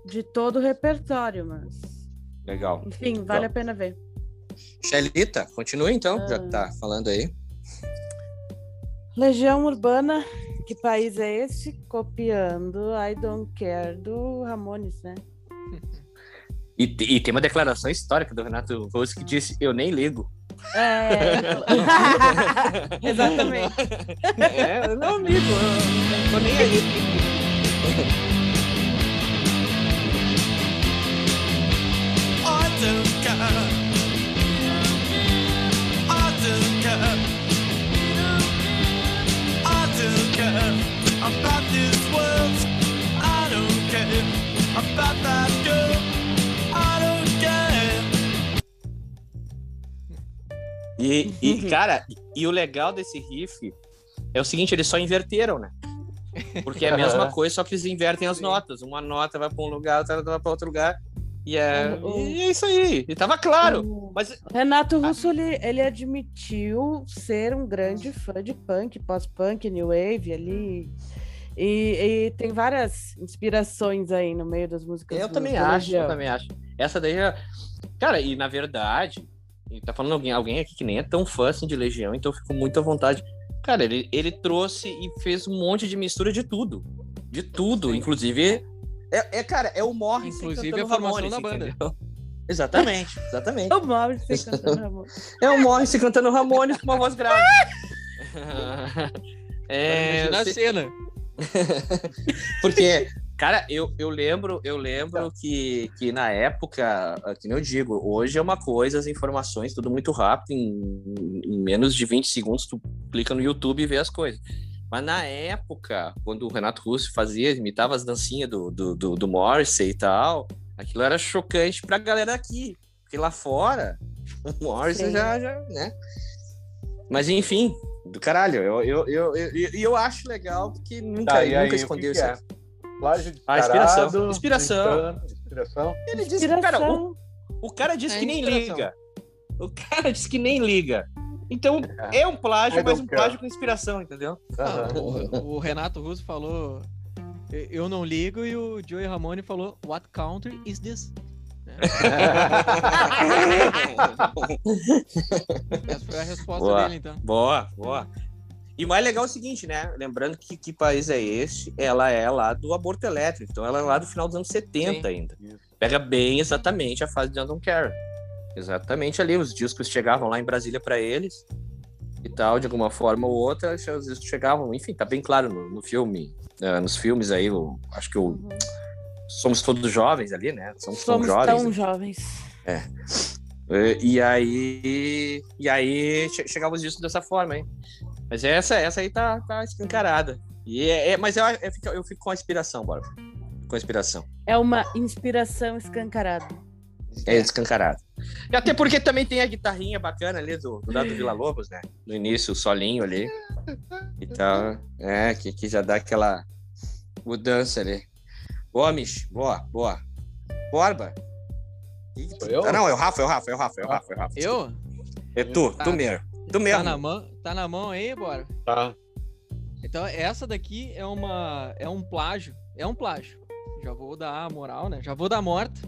de todo o repertório, mas Legal. enfim, vale a pena ver. Shelita, continua então, já Ah. que tá falando aí. Legião Urbana, que país é esse? Copiando I Don't Care do Ramones, né? E, e tem uma declaração histórica do Renato Russo que disse: Eu nem ligo. É. Exatamente. É, eu não ligo, eu tô nem aí. I don't care. E, e, cara, e o legal desse riff é o seguinte: eles só inverteram, né? Porque é a mesma coisa, só que eles invertem as notas. Uma nota vai pra um lugar, outra vai pra outro lugar. E é, O- e é isso aí. E tava claro. O Mas Renato Russo, ele, ele admitiu ser um grande fã de punk, pós-punk, new wave ali. E, e tem várias inspirações aí no meio das músicas. eu do- também do acho, eu Legião. também acho. Essa daí é. Cara, e na verdade, tá falando alguém, alguém aqui que nem é tão fã assim de Legião, então eu fico muito à vontade. Cara, ele, ele trouxe e fez um monte de mistura de tudo. De tudo, inclusive. É, é, cara, é o Morris Inclusive a formação da banda. Exatamente, exatamente. O Morrissey cantando Ramones. É o Morris cantando Ramones com uma voz grave. é, Imagina a se- cena. porque, cara, eu, eu lembro, eu lembro que, que na época, ah, que nem eu digo, hoje é uma coisa, as informações, tudo muito rápido, em, em menos de 20 segundos tu clica no YouTube e vê as coisas. Mas na época, quando o Renato Russo fazia, imitava as dancinhas do, do, do, do Morrissey e tal, aquilo era chocante pra galera aqui. Porque lá fora, o Morrissey Sim. já, já, né? Mas enfim, do caralho, eu, eu, eu, eu, eu, eu acho legal porque nunca, Tá, aí, nunca que escondeu que isso. é? Plágio de Ah, inspiração. Inspiração. Inspiração. Ele disse, cara, o, o cara disse É que nem liga. O cara disse que nem liga. Então, é um plágio, mas um plágio com inspiração, entendeu? Ah, o, o Renato Russo falou "Eu- não ligo e o Joey Ramone falou What country is this? Essa foi a resposta Boa. dele então. Boa, boa. E o mais legal é o seguinte, né? Lembrando que que país é este? Ela é lá do aborto elétrico. Então ela é lá do final dos anos 70 Sim. ainda. Isso. Pega bem exatamente a fase de I Don't Care. Exatamente ali. Os discos chegavam lá em Brasília para eles. E tal, de alguma forma ou outra, os discos chegavam. Enfim, tá bem claro no, no filme. eh, nos filmes aí, o- acho que o. Somos todos jovens ali, né? Somos, tão Somos jovens. tão jovens. E, e aí. E aí che- chegava os discos dessa forma, hein? Mas essa, essa aí tá, tá escancarada. E é, é- mas eu, eu, fico, eu fico com a inspiração, bora. Com a inspiração. É uma inspiração escancarada. É escancarado. E até porque também tem a guitarrinha bacana ali do, do Dado Vila Lobos, né? No início, o solinho ali. E tal. É, que, que já dá aquela mudança ali. Boa, Mich. Boa, boa. Borba. Eu? Ah, não, é o Rafa, é o Rafa, é o Rafa, é o Rafa. É, o Rafa. Eu? é tu, Tá. tu mesmo. Tu mesmo. Tá na mão, tá na mão aí, bora. Tá. Então essa daqui é uma é um plágio, é um plágio. Já vou dar a moral, né? Já vou dar morta.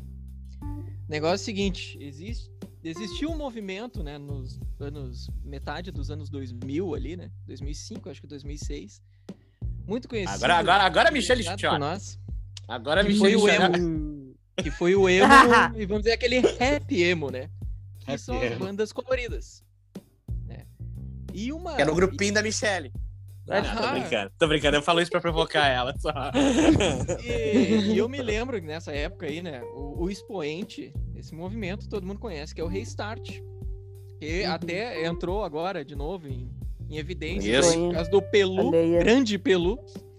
Negócio é o seguinte, existe existiu um movimento, né, nos anos metade dos anos 2000 ali, né? 2005, acho que 2006. Muito conhecido. Agora, agora, agora, Michele chora. por nós, Agora que me foi o emo, que foi o emo, e vamos dizer aquele rap emo, né? Que Rap são as emo. bandas coloridas. Né? E uma Era o grupinho da Michelle. Ah, tô Ah. brincando, tô brincando. Eu falo isso pra provocar ela só. E, e eu me lembro que nessa época aí, né, o, o expoente desse movimento todo mundo conhece, que é o Restart. Que Uhum. até entrou agora de novo em, em evidência. Isso. Por causa do Pelu, grande Pelu.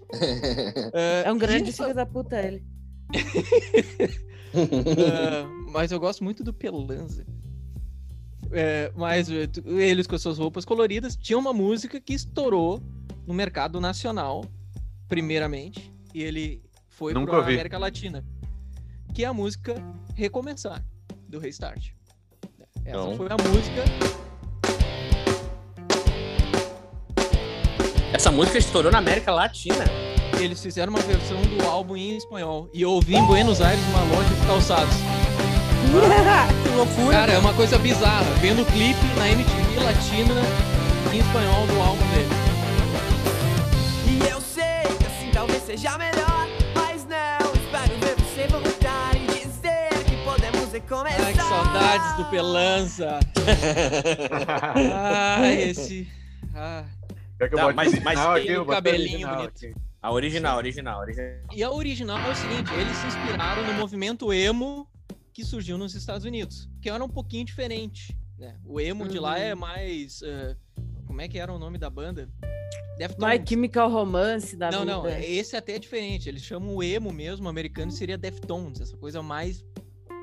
É um grande filho da puta ele. Ah, mas eu gosto muito do Pelanza. É, mas eh, eles com suas roupas coloridas tinham uma música que estourou no mercado nacional, primeiramente, e ele foi para. América Latina, que é a música Recomeçar do Restart. Essa Então. foi a música. Essa música estourou na América Latina. Eles fizeram uma versão do álbum em espanhol e eu ouvi em Buenos Aires uma loja de calçados. Que loucura. Cara, é uma coisa bizarra. Vendo o clipe na MTV Latina em espanhol do álbum dele. Talvez seja melhor, mas não espero ver você voltar e dizer que podemos recomeçar. Ai, que saudades do Pelanza. Ah, esse. Ah. Que eu Tá, mas- mas aqui? um o cabelinho original bonito. aqui. A original, original, original. E a original é o seguinte: eles se inspiraram no movimento emo que surgiu nos Estados Unidos, que era um pouquinho diferente. Né? O emo de lá é mais. eh, como é que era o nome da banda? Deftones. My Chemical Romance da Não, vida. não, esse até é diferente. Eles chamam o emo mesmo, americano, seria Deftones, essa coisa mais.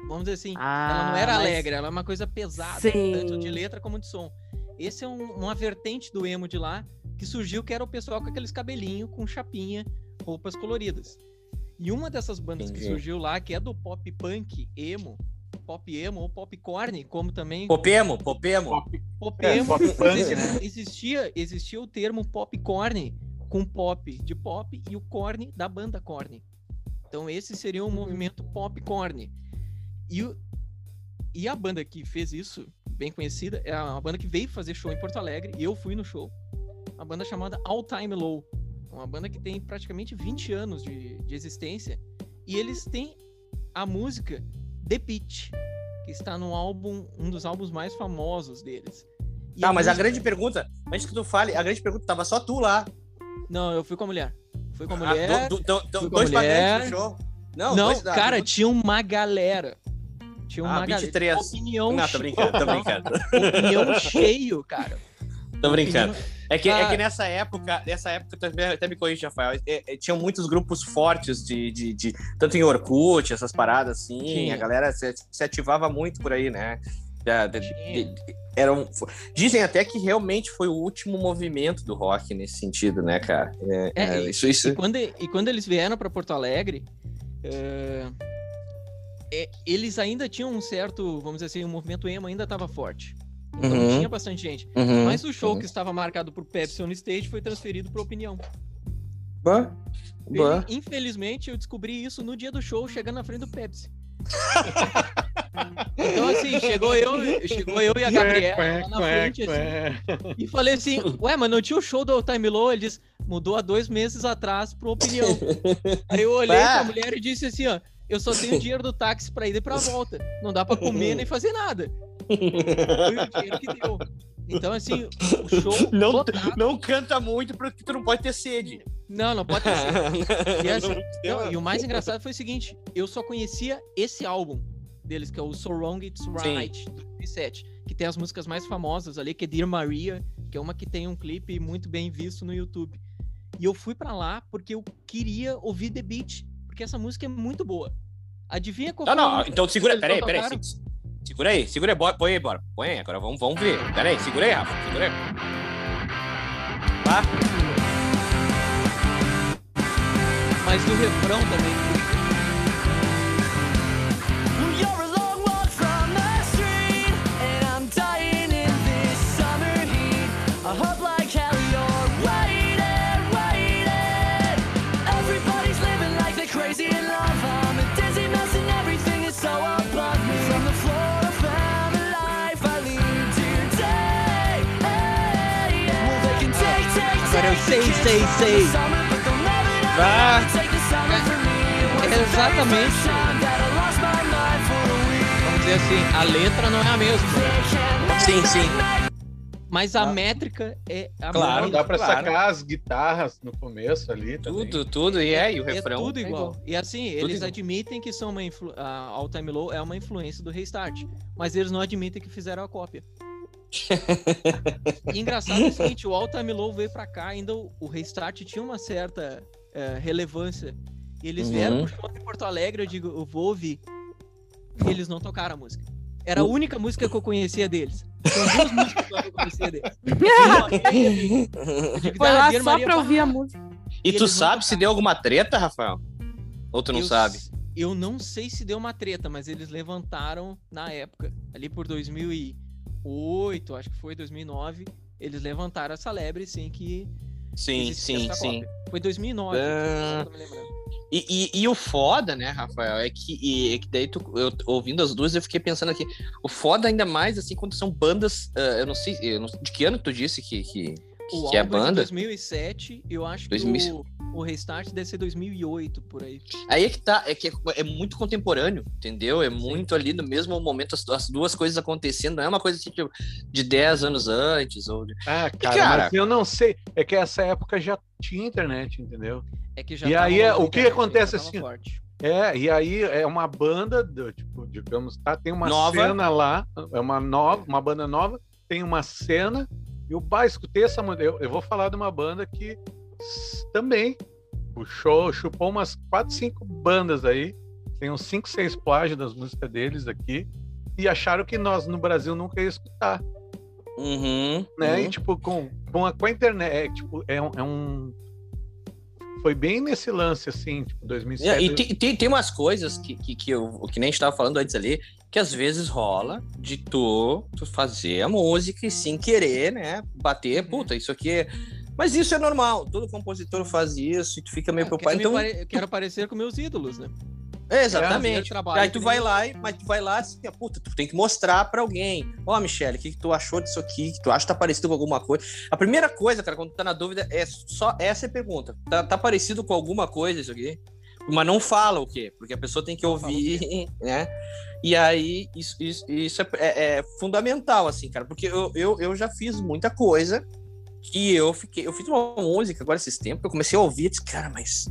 Vamos dizer assim, ela não Ah, era mas- alegre, ela é uma coisa pesada, Sim. tanto de letra como de som. Esse é um- uma vertente do emo de lá que surgiu, que era o pessoal com aqueles cabelinhos, com chapinha, roupas coloridas. E uma dessas bandas que Entendi. surgiu lá, que é do pop punk emo, pop emo ou popcorn, como também Popemo, Popemo. pop É, emo, pop punk, exi- né? existia, existia o termo popcorn com pop de pop e o corn da banda corn. Então esse seria o Uhum. movimento popcorn. E, o- e a banda que fez isso, bem conhecida, é uma banda que veio fazer show em Porto Alegre e eu fui no show. Uma banda chamada All Time Low. Uma banda que tem praticamente 20 anos de, de existência. E eles têm a música The Beach, que está no álbum, um dos álbuns mais famosos deles. E Tá, mas a grande pergunta, antes que tu fale, a grande pergunta, tava só tu lá. Não, eu fui com a mulher. Fui com a Ah, mulher. do- do- do- do- fui com a dois mulher. no show. Não, Não, dois, ah, cara, tinha uma galera. Tinha uma Ah, galera. 23. Opinião Não, tô brincando, tô brincando. Opinião cheio, cara. Tô brincando. É que, é Ah. que nessa época, nessa época, tu até, me corrige, Rafael, é, é, tinham muitos grupos fortes de, de, de- Tanto em Orkut, essas paradas assim, Tinha. a galera se, se ativava muito por aí, né? De- eram, dizem até que realmente foi o último movimento do rock nesse sentido, né, cara? É, É, é, isso, isso. E quando, e quando eles vieram pra Porto Alegre, é, é, eles ainda tinham um certo, vamos dizer assim, o movimento emo ainda estava forte. Então Uhum. tinha bastante gente. Uhum, Mas o show uhum. que estava marcado por Pepsi on Stage foi transferido para Opinião. Boa, boa. Ele- infelizmente, eu descobri isso no dia do show, chegando na frente do Pepsi. então, assim, chegou eu, chegou eu e a Gabriela lá na frente, assim, e falei assim, ué, mas não tinha o show do All Time Low? Ele disse, mudou há dois meses atrás pro Opinião. Aí eu olhei Ah. pra mulher e disse assim, ó, eu só tenho dinheiro do táxi pra ir e pra volta. Não dá pra comer nem fazer nada. Foi o dinheiro que deu. Então, assim, o show Não, lotado. não canta muito porque tu não pode ter sede. Não, não pode ser. E, assim, Não, e o mais engraçado foi o seguinte: eu só conhecia esse álbum deles, que é o So Wrong It's Right, de 2007, que tem as músicas mais famosas ali, que é Dear Maria, que é uma que tem um clipe muito bem visto no YouTube. E eu fui pra lá porque eu queria ouvir The Beat, porque essa música é muito boa. Adivinha qual Não, foi não, então segura, peraí, eles peraí. Segura aí, segura aí, põe aí, bora. Põe aí, agora vamos, vamos ver. Peraí, segura aí, Rafa, segura aí. Tá? Mas o refrão também. Lost my mind for a week. Vamos dizer assim, a letra não é a mesma. Sim, sim. Mas a Ah. métrica é a Claro, mesma. dá pra Claro. sacar as guitarras no começo ali também. Tudo, tudo, e é, e o É refrão. tudo é igual. E assim, eles igual. admitem que são uma influ... a All Time Low é uma influência do Restart, mas eles não admitem que fizeram a cópia. E engraçado é o seguinte, o Low veio pra cá, ainda o, o Restart tinha uma certa eh, relevância. E eles vieram Uhum. pro show em Porto Alegre, eu digo, eu vou ouvir. E eles não tocaram a música. Era a única música que eu conhecia deles. São duas músicas só que eu conhecia deles. Eu digo, Foi "Ah, lá só Maria, pra pá." ouvir a música. E tu eles não sabe se deu alguma treta, Rafael? Ou tu não Eu sabe? Eu não sei se deu uma treta, mas eles levantaram na época, ali por 2008, acho que foi 2009, eles levantaram essa lebre, sim, que Sim, sim, sim. cópia. Foi 2009, Ah. eu tô me lembrando. E, e, e o foda, né, Rafael, é que, e- é que daí tu, eu, ouvindo as duas, eu fiquei pensando aqui. O foda ainda mais, assim, quando são bandas. ah, eu não sei. Eu não- de que ano tu disse que, que, O que é a é de banda? 2007, eu acho que 2007. o, o Restart deve ser 2008, por aí. Aí é que tá, é que é, é muito contemporâneo, entendeu? É muito ali no mesmo momento, as, as duas coisas acontecendo, não é uma coisa assim, tipo, de 10 anos antes, ou Ah, cara, cara? mas eu não sei. É que essa época já tinha internet, entendeu? É que já E aí é- o que internet, acontece assim, forte. É, e aí é uma banda, do, tipo, digamos, tá? Tem uma Nova. cena lá, é uma nova, uma banda nova, tem uma cena, e eu bah, escutei essa música. Eu, eu vou falar de uma banda que também puxou, chupou umas quatro, cinco bandas aí. Tem uns cinco, seis plágios das músicas deles aqui. E acharam que nós no Brasil nunca ia escutar. Uhum, né? uhum. E tipo, com, com, a, com a internet, é, tipo, é um, é um- Foi bem nesse lance, assim, tipo, 2007. É, e tem, tem, tem umas coisas que, que, que, eu, que nem a gente tava falando antes ali, que às vezes rola de tu, tu fazer a música e sem querer, né? Bater, Uhum. puta, isso aqui é. Mas isso é normal, todo compositor faz isso e tu fica meio É, preocupado. quero, Então, pare- eu quero parecer com meus ídolos, né? É, exatamente. trabalho Aí tu vai nem- lá, e- mas tu vai lá assim, puta, tu tem que mostrar pra alguém. Ó, Michele, o que, que tu achou disso aqui? Que tu acha que tá parecido com alguma coisa? A primeira coisa, cara, quando tu tá na dúvida, é só essa é a pergunta. Tá, tá parecido com alguma coisa isso aqui? Mas não fala o quê? Porque a pessoa tem que Não ouvir, né? E aí, isso, isso, isso é, é- é fundamental, assim, cara, porque eu, eu, eu já fiz muita coisa que eu fiquei. Eu fiz uma música agora esses tempos, eu comecei a ouvir e disse, cara, mas.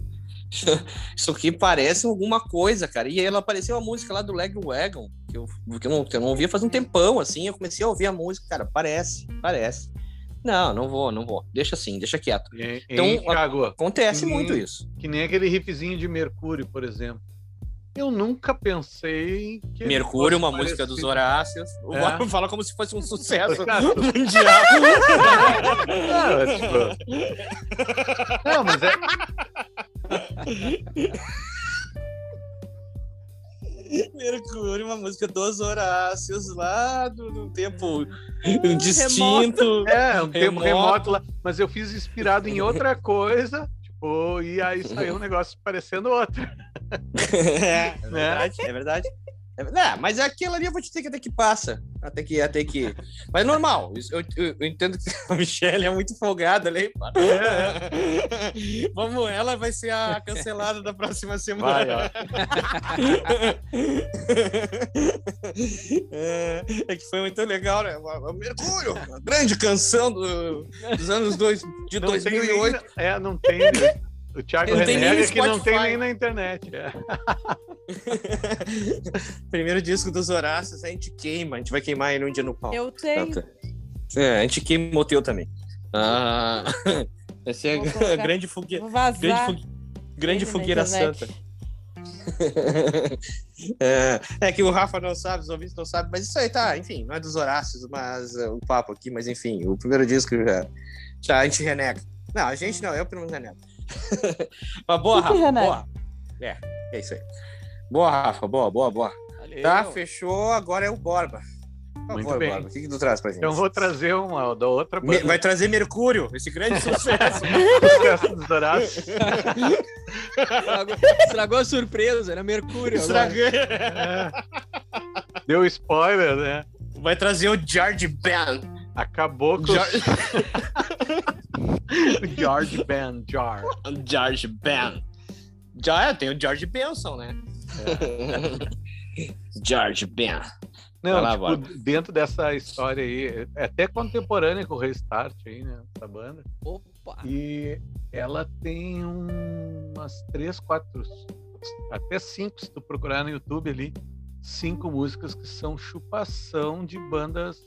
Isso aqui parece alguma coisa, cara. E aí ela apareceu a música lá do Leg Wagon, que eu, que eu, não, que eu não ouvia faz um tempão, assim. Eu comecei a ouvir a música, cara, parece, parece. Não, não vou, não vou. Deixa assim, deixa quieto. E- Então, e, Thiago, Acontece Sim. muito isso. que nem aquele riffzinho de Mercúrio, por exemplo. Eu nunca pensei que. Mercúrio, uma música dos parecido. Horácios. O É. Bob fala como se fosse um sucesso mundial. Não, é tipo- Não, mas é. Mercúrio, uma música dos Horácios lá do, do tempo remoto. distinto. É, um tempo Remoto. remoto lá. Mas eu fiz inspirado em outra coisa. Tipo, e aí saiu um negócio parecendo outro. é, é verdade, é verdade. É, é, mas aquilo ali eu vou te ter que até que passa. Até que, até que. Mas é normal. isso- Eu, eu- eu entendo que a Michelle é muito folgada ali. Vamos, ela vai ser a cancelada da próxima semana. Vai, é, é que foi muito legal, né? O- o Mercúrio, a grande canção do- dos anos dois, de Não tem 2008. nem- é, não tem. O Thiago no renega que não tem nem na internet. é. Primeiro disco dos Horácios, a gente queima, a gente vai queimar ele um dia no pau. Eu tenho. É, a gente queima o teu também. Ah, essa é a grande fogueira. Grande, vazar. fogue- grande fogueira santa. é, é que o Rafa não sabe, os ouvintes não sabem, mas isso aí tá, enfim, não é dos Horácios, mas é, o papo aqui, mas enfim, o primeiro disco já, já a gente renega. Não, a gente não, eu pelo menos renego. Mas boa, Rafa, boa. É, é isso aí. Boa, Rafa, boa, boa, boa. Valeu. Tá, fechou, agora é o Borba. Por Muito favor, bem. Borba, o que, que tu traz pra gente? Então eu vou trazer uma da outra Me- vai trazer Mercúrio, esse grande sucesso. sucesso dos Horácios. Estragou, estragou a surpresa, era Mercúrio. Estraguei. É. Deu spoiler, né? Vai trazer o George Ben. Acabou com George, George Ben Jar. George Ben. Já é, tem o George Benson, né? George Ben. Não, lá, tipo, dentro dessa história aí, é até contemporânea com o Restart aí, né? Essa banda. Opa! E ela tem um- umas três, quatro, até cinco, se tu procurar no YouTube ali, cinco músicas que são chupação de bandas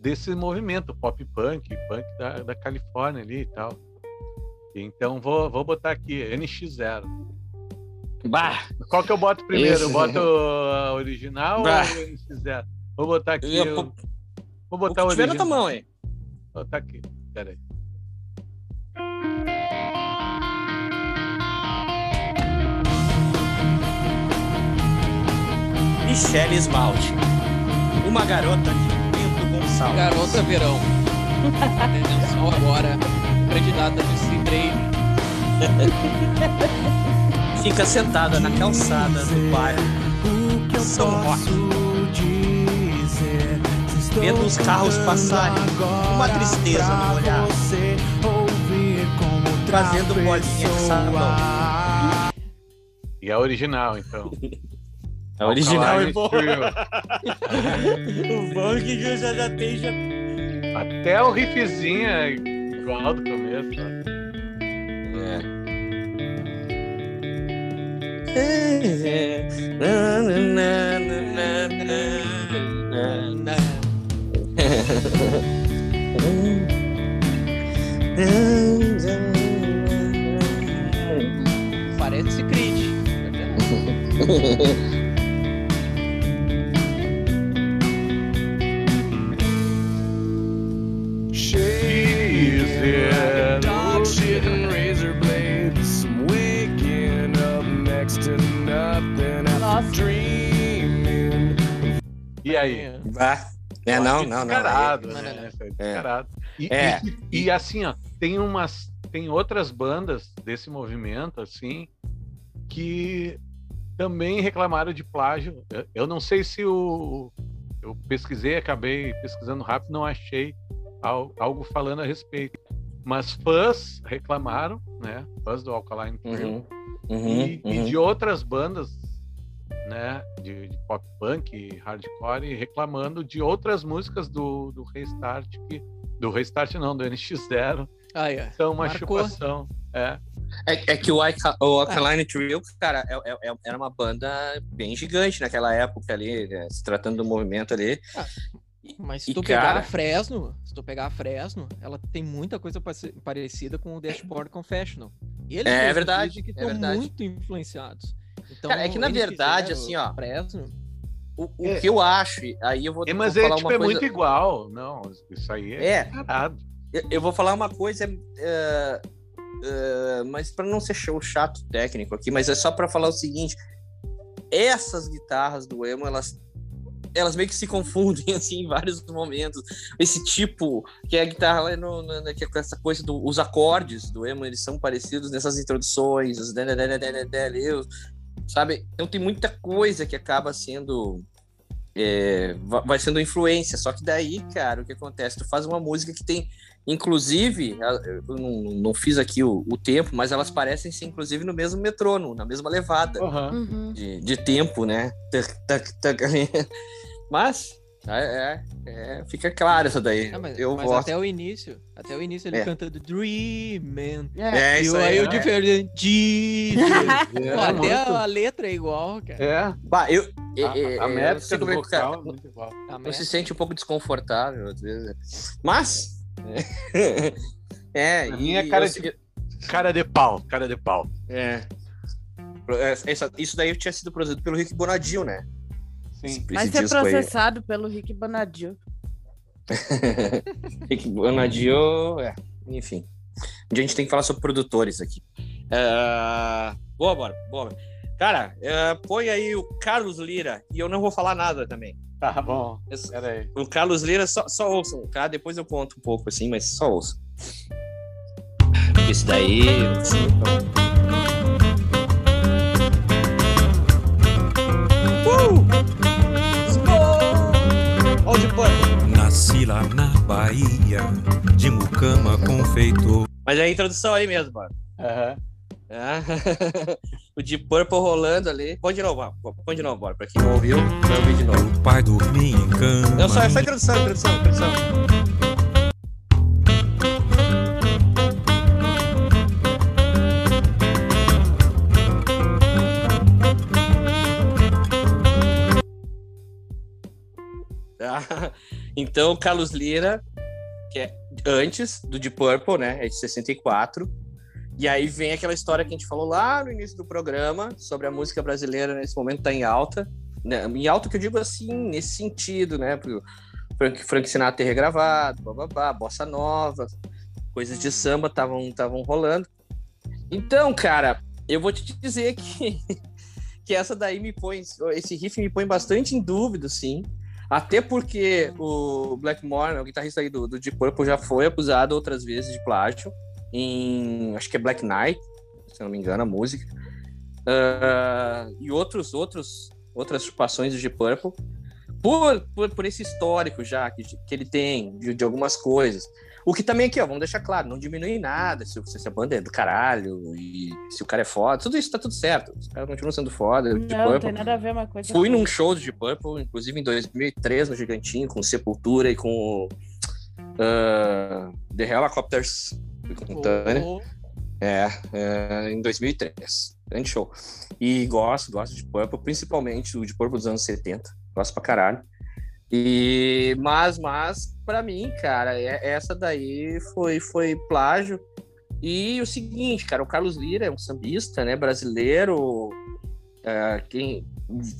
desse movimento pop punk, punk da, da Califórnia ali e tal. Então vou, vou botar aqui NX0. Bah, Qual que eu boto primeiro? Esse- Eu boto a original Bah. ou o NX0? Vou botar aqui. eu Vou botar que o tiver na original. tua mão, hein? Vou botar aqui. Pera aí. Michelle Esmalte. Uma garota de Gonçalves. Garota Verão. Atenção agora, candidata de Cidreiro. Fica sentada na calçada do bairro. São Roque. Vendo os carros passarem. Uma tristeza no olhar. Trazendo bolinha de sabão. E a original, então. Original é Alkaline boa. Trio. O bom é que já, já tem já. Até o riffzinho é igual do começo. ó. É. Parece Creed. Nossa. E aí? Bah. É, não, não, não. Descarado, Não, né? não. Isso é descarado. E, É. e- e assim, ó, tem umas. Tem outras bandas desse movimento, assim, que também reclamaram de plágio. Eu, eu não sei se o. Eu pesquisei, acabei pesquisando rápido, não achei al- algo falando a respeito. Mas fãs reclamaram, né? Fãs do Alkaline Trio. Uhum, uhum, e, e uhum. de outras bandas, né, de, de pop punk, hardcore, reclamando de outras músicas do, do Restart, que, do Restart não, do NX0, Ah, é. são uma Marcou. chupação. É. É, é que o, Alka- o Alkaline Trio, cara, é- é- é- era uma banda bem gigante naquela época ali, né, se tratando do movimento ali. Mas se E, tu pegar cara- a Fresno, se tu pegar a Fresno, ela tem muita coisa parecida com o Dashboard Confessional. E eles É mesmos verdade, que é estão muito influenciados. Então, Cara, é que na verdade, assim, ó, Fresno, O, o É. que eu acho, e aí eu vou, É, vou mas é, falar tipo, uma é coisa. muito igual. Não, isso aí é, É, eu, eu vou falar uma coisa, é, é, mas para não ser show chato técnico aqui, mas é só para falar o seguinte: essas guitarras do emo, elas elas meio que se confundem assim em vários momentos. Esse tipo, que é a guitarra lá no, no- que é com essa coisa dos os acordes do emo, eles são parecidos nessas introduções, os sabe? Então tem muita coisa que acaba sendo é, va- vai sendo influência. Só que daí, cara, o que acontece? Tu faz uma música que tem, inclusive, eu não, não fiz aqui o, o tempo, mas elas parecem ser, inclusive, no mesmo metrônomo, na mesma levada. Uhum. de, de tempo, né? Mas é, é, é, fica claro isso daí. Ah, mas, eu mas voto. até o início, até o início ele É. canta do Dream Man. É. É e isso aí. aí o né? diferente. É, Pô, até muito- a letra é igual, cara. É, Bah, eu, é, a, é, a não métrica do é vocal é muito igual. A não meta. se sente um pouco desconfortável às vezes. Mas é, e é cara eu- de- Cara de pau, cara de pau. É. É, essa- isso daí tinha sido produzido pelo Rick Bonadio, né? Sim. Ser disco aí. processado pelo Rick Bonadio. Rick Bonadio, é, enfim. A gente tem que falar sobre produtores aqui. É, Boa, bora, boa. Cara, é, põe aí o Carlos Lira e eu não vou falar nada também. Tá bom, Esse- pera aí. O Carlos Lira, só, só ouçam, tá? Depois eu conto um pouco assim, mas só ouçam. Esse daí. não sei, então. Nasci lá na Bahia, de mucama confeitor. Mas é a introdução aí mesmo, mano. Aham. É. o Deep Purple rolando ali. Põe de novo, ó. põe de novo, bora. Pra quem não ouviu, vai ouvir de novo. O pai dormia em cama. Não, só, só introdução, introdução, introdução. Tá? Então, Carlos Lira, que é antes do Deep Purple, né? É de 64. E aí vem aquela história que a gente falou lá no início do programa sobre a música brasileira nesse momento tá em alta. Né? Em alta que eu digo assim, nesse sentido, né? Porque Frank, Frank Sinatra ter regravado, bababá, bossa nova, coisas de samba estavam estavam rolando. Então, cara, eu vou te dizer que que essa daí me põe, esse riff me põe bastante em dúvida, sim. Até porque o Blackmore, o guitarrista aí do, do Deep Purple, já foi acusado outras vezes de plágio em, acho que é Black Knight, se não me engano, a música. Ah, e outros, outros, outras chupações do Deep Purple. Por, por, por esse histórico já que, que ele tem de, de algumas coisas. O que também aqui, ó, vamos deixar claro, não diminui nada se, se a banda é do caralho e se o cara é foda, tudo isso tá tudo certo. Os caras continuam sendo foda. Não, não tem nada a ver uma coisa. Fui num show Deep Purple, inclusive em 2003, no Gigantinho, com Sepultura e com ah, The Helicopters. Com Tânia. Oh, É, é, em 2003. Grande show. E gosto, gosto de Purple, principalmente o de Purple dos anos 70. Gosto pra caralho. E, mas, mas, pra mim, cara, é- essa daí foi, foi plágio. E o seguinte, cara, o Carlos Lira é um sambista, né, brasileiro. é, quem,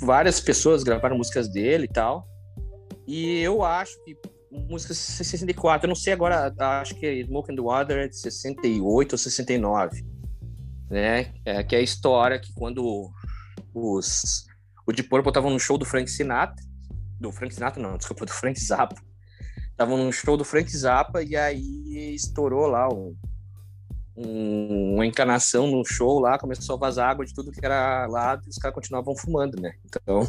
várias pessoas gravaram músicas dele e tal. E eu acho que música 64, eu não sei agora, acho que é Smoke and the Water é de 68 ou 69, né? É, que é a história que quando os o Deep Purple estavam no show do Frank Sinatra, do Frank Sinatra não, desculpa, do Frank Zappa. Estavam num show do Frank Zappa e aí estourou lá um, um- uma encanação no show lá, começou a vazar água de tudo que era lá e os caras continuavam fumando, né? Então,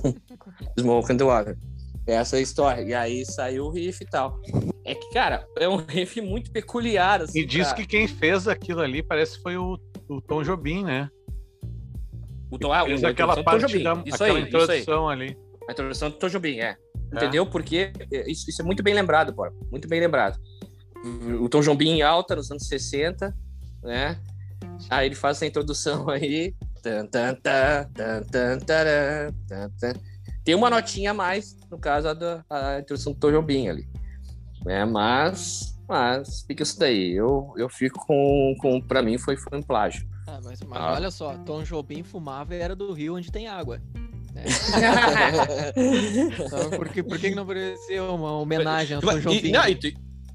Smoke and the Water. Essa é a história. E aí saiu o riff e tal. É que, cara, é um riff muito peculiar, assim. E diz cara. que quem fez aquilo ali parece que foi o, o Tom Jobim, né? o Tom, ah, Fez o- aquela Tom parte Jobim. da Isso aquela aí, isso aí. introdução ali. A introdução do Tom Jobim, é. Entendeu? Porque é, isso, isso é muito bem lembrado, pô. Muito bem lembrado. O Tom Jobim em alta nos anos 60, né? Aí ele faz essa introdução aí. Tem uma notinha a mais, no caso, a, da, a introdução do Tom Jobim ali. Né? Mas, mas fica isso daí. Eu, eu fico com, com. Pra mim, foi, foi um plágio. ah, mas, mas Ah. olha só, Tom Jobim fumava e era do rio onde tem água. Né? Então, por que, por que não poderia ser uma homenagem ao Tom E- Jobim? não, e tu,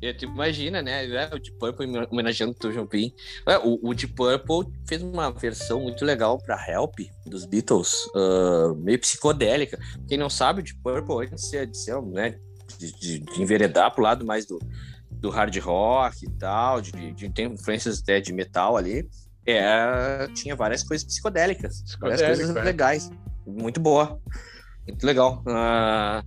e tu imagina, né? é, O Deep Purple homenageando o Tom Jobim. É, O, o Deep Purple fez uma versão muito legal pra Help dos Beatles, ah, meio psicodélica. Quem não sabe, o Deep Purple, antes de ser, de, né, de, de- de enveredar pro lado mais do, do hard rock e tal, de, de ter influências até de metal ali, é, tinha várias coisas psicodélicas, várias coisas é. legais. Muito boa. Muito legal. Ah,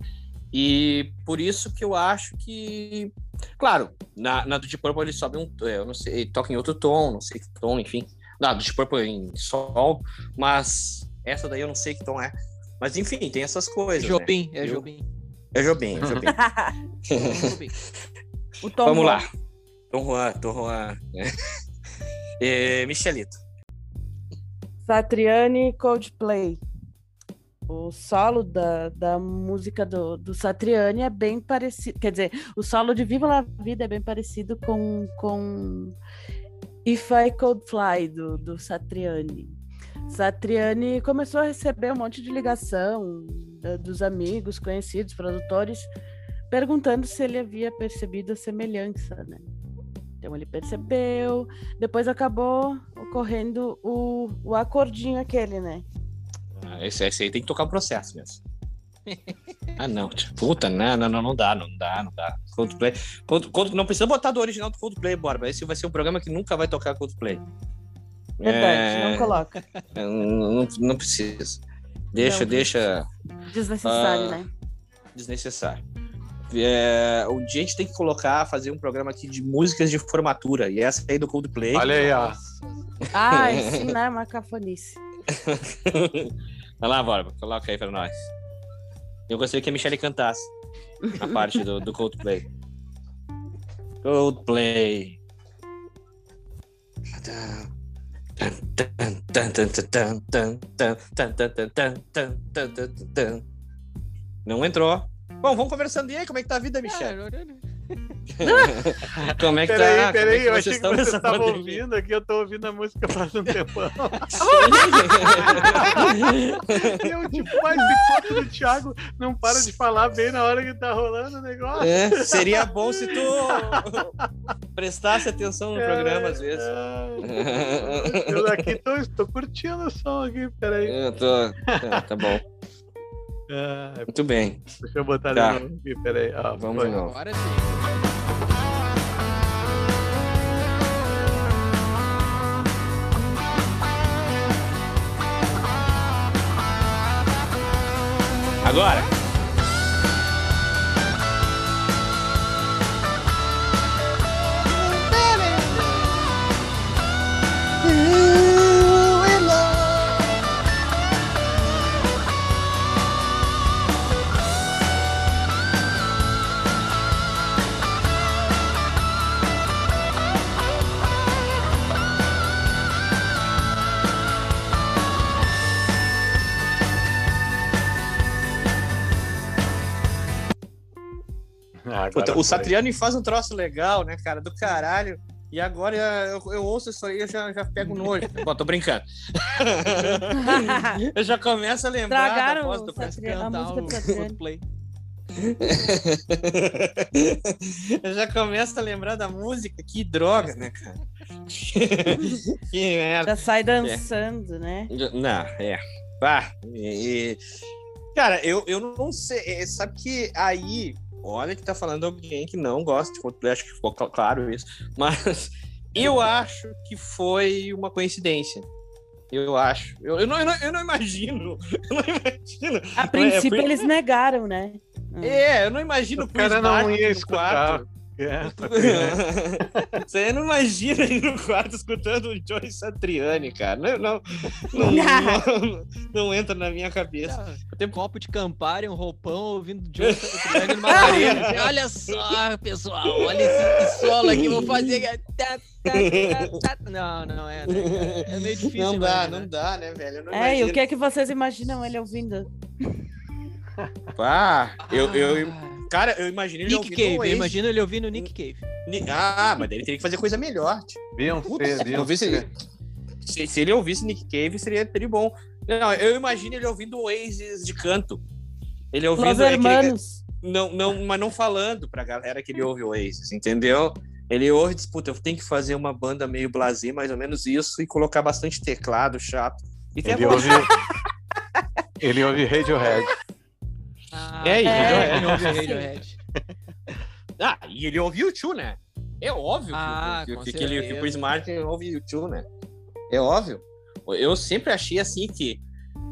e por isso que eu acho que. Claro, na, na do Deep Purple ele sobe um. é, Eu não sei, ele toca em outro tom, não sei que tom, enfim. Na do Deep Purple em sol, mas essa daí eu não sei que tom é. Mas enfim, tem essas coisas. né? Jobim, é Eu- Jobim. É Jobim, é Jobim. O Tom Vamos Juan. lá. Tom Juan, Tom Juan. né? É, Michelito. Satriani Coldplay. O solo da, da música do, do Satriani é bem parecido. Quer dizer, o solo de Viva la Vida é bem parecido com, com If I Could Fly, do, do Satriani. Satriani começou a receber um monte de ligação da- dos amigos, conhecidos, produtores, perguntando se ele havia percebido a semelhança, né? Então ele percebeu, depois acabou ocorrendo o, o acordinho aquele, né? Ah, Esse, esse aí tem que tocar o processo mesmo. Ah, não. Puta, não, não, não, não dá, não dá, não dá. Coldplay. Cold, Cold- não precisa botar do original do Coldplay, Borba. Esse vai ser um programa que nunca vai tocar Coldplay. Verdade, É, não coloca. é, Não, não, não precisa. Deixa, Não. deixa Desnecessário, Ah, né? desnecessário. É, um dia a gente tem que colocar, fazer um programa aqui de músicas de formatura. E essa aí do Coldplay. Olha aí, ó. Ai, sim, né? Uma cafonice. Vai lá, Borba, coloca aí pra nós. Eu gostaria que a Michelle cantasse a parte do, do Coldplay. Coldplay. Não entrou. Bom, vamos conversando. E aí, como é que tá a vida, Michel? Como é que Peraí, tá? peraí, Como eu é achei que estão você nessa estava pandemia? ouvindo aqui, eu tô ouvindo a música faz um tempão. Eu, tipo, mas enquanto o Thiago não para de falar bem na hora que tá rolando o negócio. É, seria bom se tu prestasse atenção no programa às vezes. É, Eu aqui tô, tô curtindo o som aqui, peraí. Eu tô... tá, tá bom, Ah, muito bem. deixa eu botar Tá. novo aqui, peraí. Ah, Vamos foi. Agora sim. Agora. Ah, Puta, o Satriani faz um troço legal, né, cara? Do caralho. E agora eu, eu ouço isso aí, eu já, já pego nojo. Bom, tô brincando. eu já começo a lembrar da Tragaram voz o do Cantar o. Coldplay. eu já começo a lembrar da música. Que droga, né, cara? que merda. Já sai dançando, né? Não, é. Pá, e- e- Cara, eu, eu não sei. é, Sabe que aí, olha que tá falando alguém que não gosta de Coldplay, acho que ficou cl- claro isso. Mas eu acho que foi uma coincidência. Eu acho. Eu, eu, não, eu, não, eu não imagino. Eu não imagino. A princípio foi- eles negaram, né? É, eu não imagino O cara não ia escutar. quarto. É, Satriani. Você não imagina aí no quarto escutando o Joey Satriani, cara. Não, não, não, não, não entra na minha cabeça. Tem um copo de Campari, um roupão, ouvindo John Satriani numa arena. Olha só, pessoal, olha esse, solo aqui, vou fazer. Tá, tá, tá, tá. Não, não é, né? É meio difícil. Não dá, imaginar. não dá, né, velho? É, e o que é que vocês imaginam ele ouvindo? Ah, eu, eu, Ah, cara, eu imaginei ele Nick ouvindo Cave, eu imagino ele ouvindo Nick Cave. Ah, mas daí ele teria que fazer coisa melhor. Tipo. Putz, se, Beyoncé. se, se ele ouvisse Nick Cave, seria, seria bom. Não, eu imagino ele ouvindo Oasis de canto. Ele Los ouvindo. é aquele- Hermanos. não, não, mas não falando pra galera que ele ouve Oasis, entendeu? Ele ouve e diz, puta, eu tenho que fazer uma banda meio blasé, mais ou menos isso, e colocar bastante teclado chato. E Ele ouve, ele ouve Radiohead. Ah, É, e Radiohead. ele ouve Radiohead. Ah, e ele ouve YouTube, né? É óbvio que- Ah, que, que, que, ele, que o. Chris Martin ouve YouTube, né? É óbvio. Eu sempre achei assim que,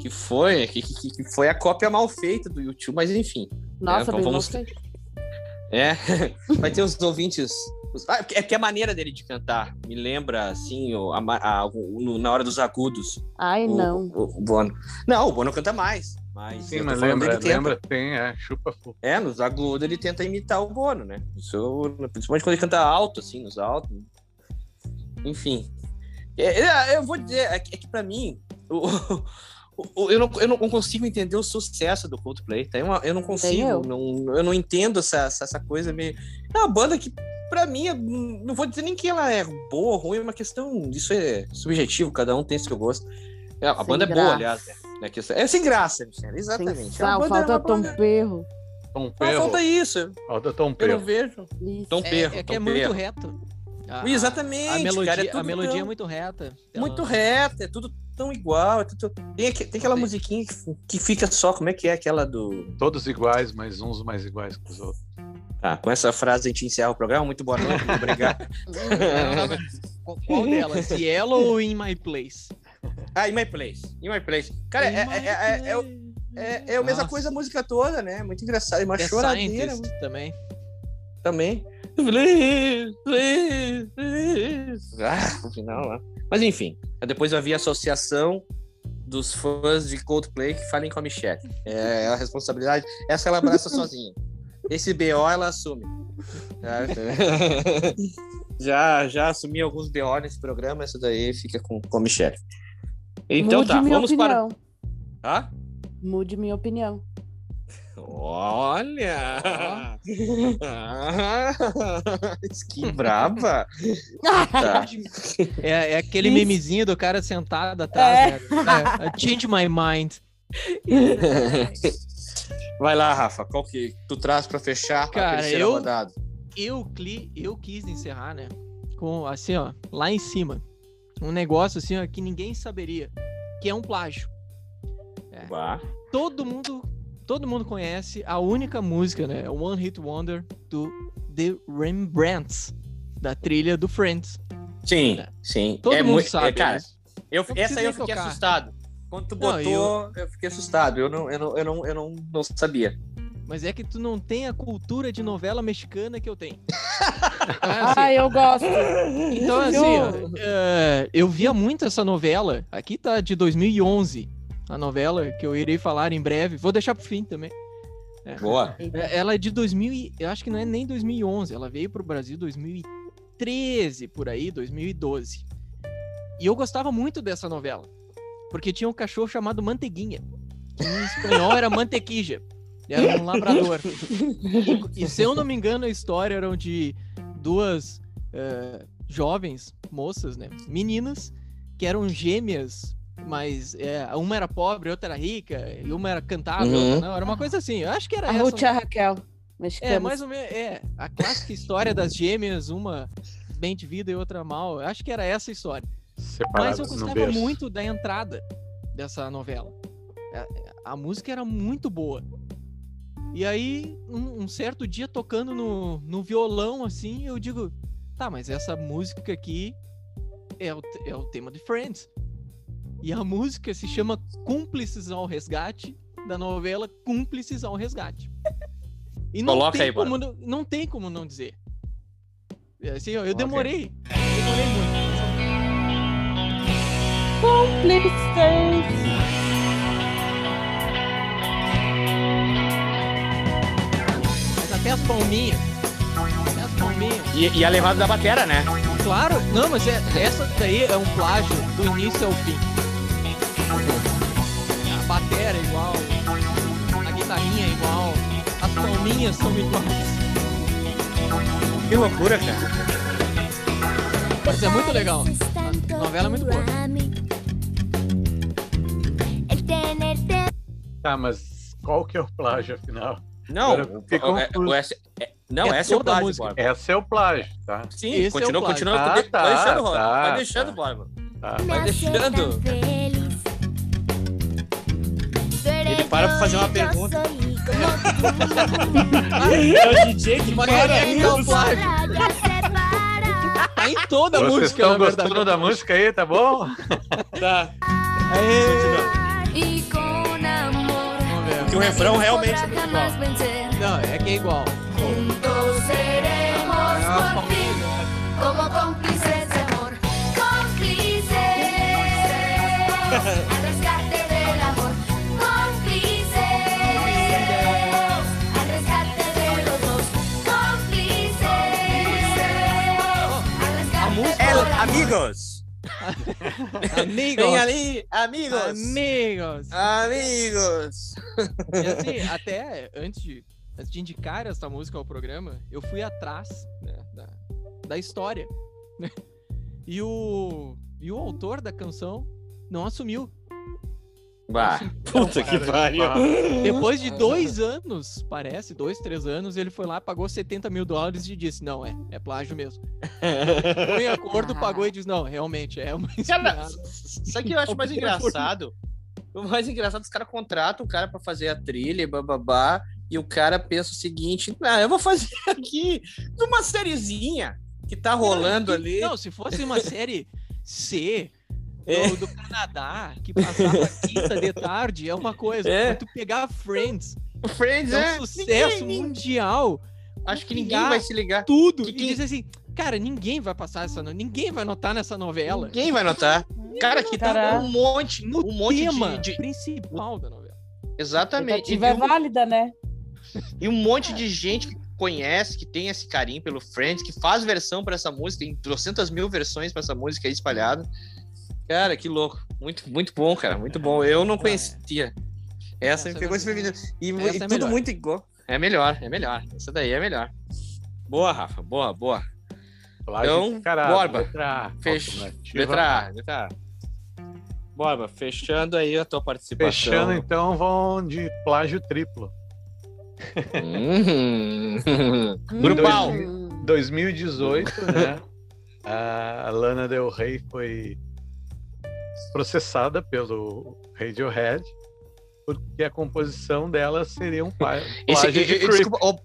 que foi que, que, que foi a cópia mal feita do YouTube, mas enfim. Nossa, então bem vamos-. É, vai ter os ouvintes. os- Ah, é que a maneira dele de cantar me lembra, assim, o, a a- o- na hora dos agudos. Ai, o, não. O, o Bono. Não, o Bono canta mais. Mas, Sim, mas lembra, lembra, tem, é, chupa full. É, nos agudos ele tenta imitar o Bono, né? Isso, principalmente quando ele canta alto, assim, nos altos. Enfim. É, é, eu vou dizer, é que, é que pra mim, o- o- o- eu, não, eu não consigo entender o sucesso do Coldplay. Tá? Eu, não- eu não consigo, eu. não, eu não entendo essa, essa, essa coisa meio. É uma banda que, pra mim, é- não vou dizer nem que ela é boa ou ruim, é uma questão. Isso é subjetivo, cada um tem seu gosto. É, a Sem banda é boa, graça. aliás. Né? É, questão- é sem graça, Michele, exatamente. Sem É sal, falta é uma Tom banda- Perro. Tom Ah, Perro. falta isso. Falta Tom Eu não Perro. vejo. Isso. Tom É, Perro. é que Tom é muito Perro. reto. A- Exatamente, A melodia, cara, é a melodia tão- é muito reta. Muito reto, é tudo tão igual. é tudo- Tem, tem aquela musiquinha que, que fica só, como é que é aquela do. Todos iguais, mas uns mais iguais que os outros. Ah, com essa frase a gente encerra o programa. Muito boa noite, muito obrigado. Qual qual delas? Yellow ou In My Place? Ah, In My Place. In My Place. Cara, é, In é, My é, é, é, Place. é- é a mesma coisa a música toda, né? Muito engraçado. Uma The choradeira também. também. Please, please, please. Ah, no final lá. Mas enfim, depois eu vi a associação dos fãs de Coldplay que falem com a Michelle. É a responsabilidade. Essa ela abraça sozinha. Esse BO ela assume. Tá? Já, já assumi alguns BO nesse programa, essa daí fica com, com a Michelle. Então Mude tá, minha vamos para. opinião. Tá? Mude minha opinião. Olha! Ah, que braba! Tá. É, é aquele Isso. memezinho do cara sentado atrás. né? É, é, change my mind. Vai lá, Rafa, qual que tu traz pra fechar Cara, a terceira eu- rodada? Eu, cli, eu quis encerrar, né? Com, assim, ó, lá em cima. Um negócio, assim, ó, que ninguém saberia. Que é um plágio. Bah. Todo mundo, todo mundo conhece a única música, né? One Hit Wonder do The Rembrandts. Da trilha do Friends. Sim, sim. Todo é mundo muito, sabe, é, cara, né? eu, Não essa aí eu fiquei tocar. assustado. Quando tu Não, botou, eu... fiquei assustado. Eu não, eu não, eu não, eu não, não sabia. Mas é que tu não tem a cultura de novela mexicana que eu tenho. É assim, Ah, eu gosto. Então, assim, é, eu via muito essa novela. Aqui tá de 2011. A novela que eu irei falar em breve. Vou deixar pro fim também. Boa. É, Ela é de 2000 e, Eu acho que não é nem 2011. Ela veio pro Brasil 2013, por aí, 2012. E eu gostava muito dessa novela. Porque tinha um cachorro chamado Manteiguinha. Que em espanhol era Mantequija. Era um labrador. E, e se eu não me engano, a história era de duas eh, jovens moças, né? Meninas, que eram gêmeas, mas é, uma era pobre, outra era rica, e uma era cantável, Uhum. não. Era uma coisa assim. Eu acho que era A essa. Ruth e a Raquel. Mexicana. É, mais ou menos. É, a clássica história das gêmeas, uma bem de vida e outra mal. Eu acho que era essa a história. Mas Separado eu gostava muito da entrada dessa novela. A, a música era muito boa. E aí, um, um certo dia, tocando no, no violão, assim, eu digo: tá, mas essa música aqui é o, é o tema de Friends. E a música se chama Cúmplices ao Resgate, da novela Cúmplices ao Resgate. E não Coloca tem aí, como não, não tem como não dizer. É Assim, ó, eu demorei. Demorei muito. Cúmplices. Até as palminhas. Até as palminhas. E, e a levada da batera, né? Claro, não, mas é- essa daí é um plágio do início ao fim. A batera é igual, a guitarrinha é igual, as palminhas são iguais. Que loucura, cara. Mas é muito legal. A novela é muito boa. Tá, mas qual que é o plágio, afinal? Não, o- é- é- não, É essa é o plágio, música. Borba. Essa é o plágio, tá? Sim, Esse é o continua, continua. Ah, vai tá, deixando, tá, vai deixando, tá. Borba. Tá. Vai deixando. Ele para pra fazer uma pergunta. É o DJ que para. é tá o plágio. Tá em toda a Vocês música, estão na verdade. gostando da música aí, tá bom? Tá. Aê. Y o refrão realmente é muito igual. Não, é que é igual. Juntos seremos Ah, por fin como cómplices de amor. Cómplices al rescate del amor. Cómplices al rescate de los dos. Cómplices al rescate música- del El, amor. amigos. Amigos. Vem ali, amigos. Amigos. Amigos. E assim, até antes de, antes de indicar essa música ao programa, eu fui atrás né, da, da história. né? E o, e o autor da canção não assumiu. Bah, puta que pariu. Depois de dois anos, parece, dois, três anos, ele foi lá, pagou 70 mil dólares e disse: Não, é, é plágio mesmo. Foi em acordo, pagou e disse: Não, realmente, é uma Cara. Só que eu acho mais engraçado. O mais engraçado, os caras contratam o cara pra fazer a trilha e bababá, e o cara pensa o seguinte: ah, eu vou fazer aqui numa sériezinha que tá rolando ali. Não, se fosse uma série C É. do Canadá, que passava quinta de tarde, é uma coisa. É. Tu pegar Friends, O Friends é é. um sucesso ninguém- mundial, Acho que ninguém vai se ligar. tudo, Que e quem- dizer assim, cara, ninguém vai passar essa, no- ninguém vai notar nessa novela. Ninguém vai notar. Cara, aqui tá um monte, No um monte tema de, de- principal da novela. Exatamente. E, é um- válida, né? e um monte de gente que conhece, que tem esse carinho pelo Friends, que faz versão pra essa música, tem 200 mil versões pra essa música aí espalhada. Cara, que louco. Muito, muito bom, cara. Muito bom. Eu não conhecia. Essa, Essa me pegou é desprevenido. E, e é tudo melhor. muito igual. É melhor, é melhor. Essa daí é melhor. Boa, Rafa. Boa, boa. Plágio Então, descarado, Borba, Letra A. fech- Letra A, letra A. Borba, fechando aí a tua participação. Fechando, então, vão de plágio triplo. Hum. Grupal. 2000 2018, né? A Lana Del Rey foi processada pelo Radiohead porque a composição dela seria um plá- Esse, de e- Creep. desculpa, ô,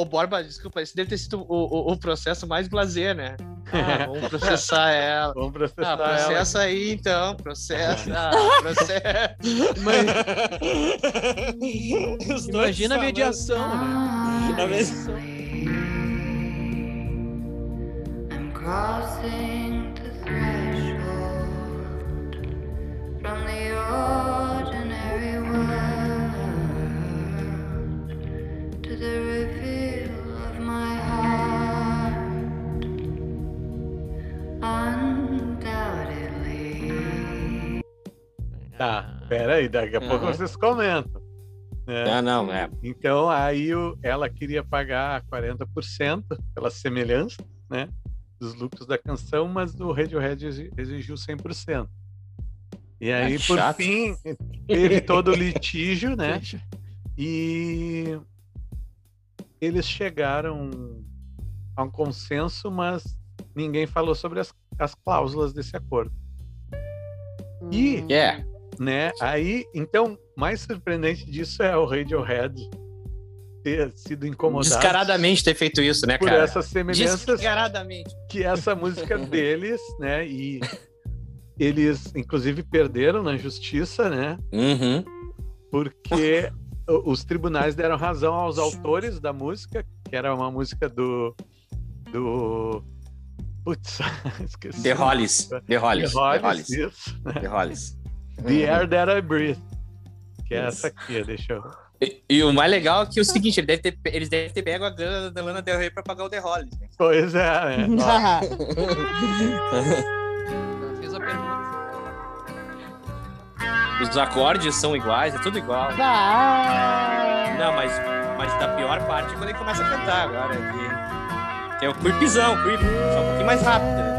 ô, Borba, desculpa, esse deve ter sido o, o, o processo mais blazer, né? Ah, vamos processar ela. Vamos processar Ah, ela. processa aí então, processa, ah, processa. Dois Imagina a mediação, né? Tá vendo? I'm crossing Tá, pera aí, daqui a pouco Aham. vocês comentam. né? Ah, não, é. Então, aí o- ela queria pagar 40% pela semelhança, né? Dos lucros da canção, mas o Radiohead exi- exigiu 100%. E aí, Ah, que por fim, teve todo o litígio, né? E eles chegaram a um consenso, mas ninguém falou sobre as, as cláusulas desse acordo, E- É. né? Aí, então, mais surpreendente disso é o Radiohead ter sido incomodado Descaradamente ter feito isso, né, por cara? essas semelhanças Descaradamente. que essa música deles, né? E eles, inclusive, perderam na justiça, né? Uhum. Porque os tribunais deram razão aos autores da música, que era uma música do. do. Putz, esqueci. The Hollies. The The Hollies. The Hollies, Hollies. isso. The Hollies. The Air That I Breathe. Que é Isso. essa aqui, deixa eu. E, e o mais legal é que é o seguinte, ele deve ter, eles devem ter pego a grana da Lana Del Rey pra pagar o The Hollies. Né? Pois é, né? Os acordes são iguais, é tudo igual. Vai. Não, mas, mas da pior parte é quando ele começa a cantar agora. Que, que é o creepzão, creep. Só um pouquinho mais rápido. né?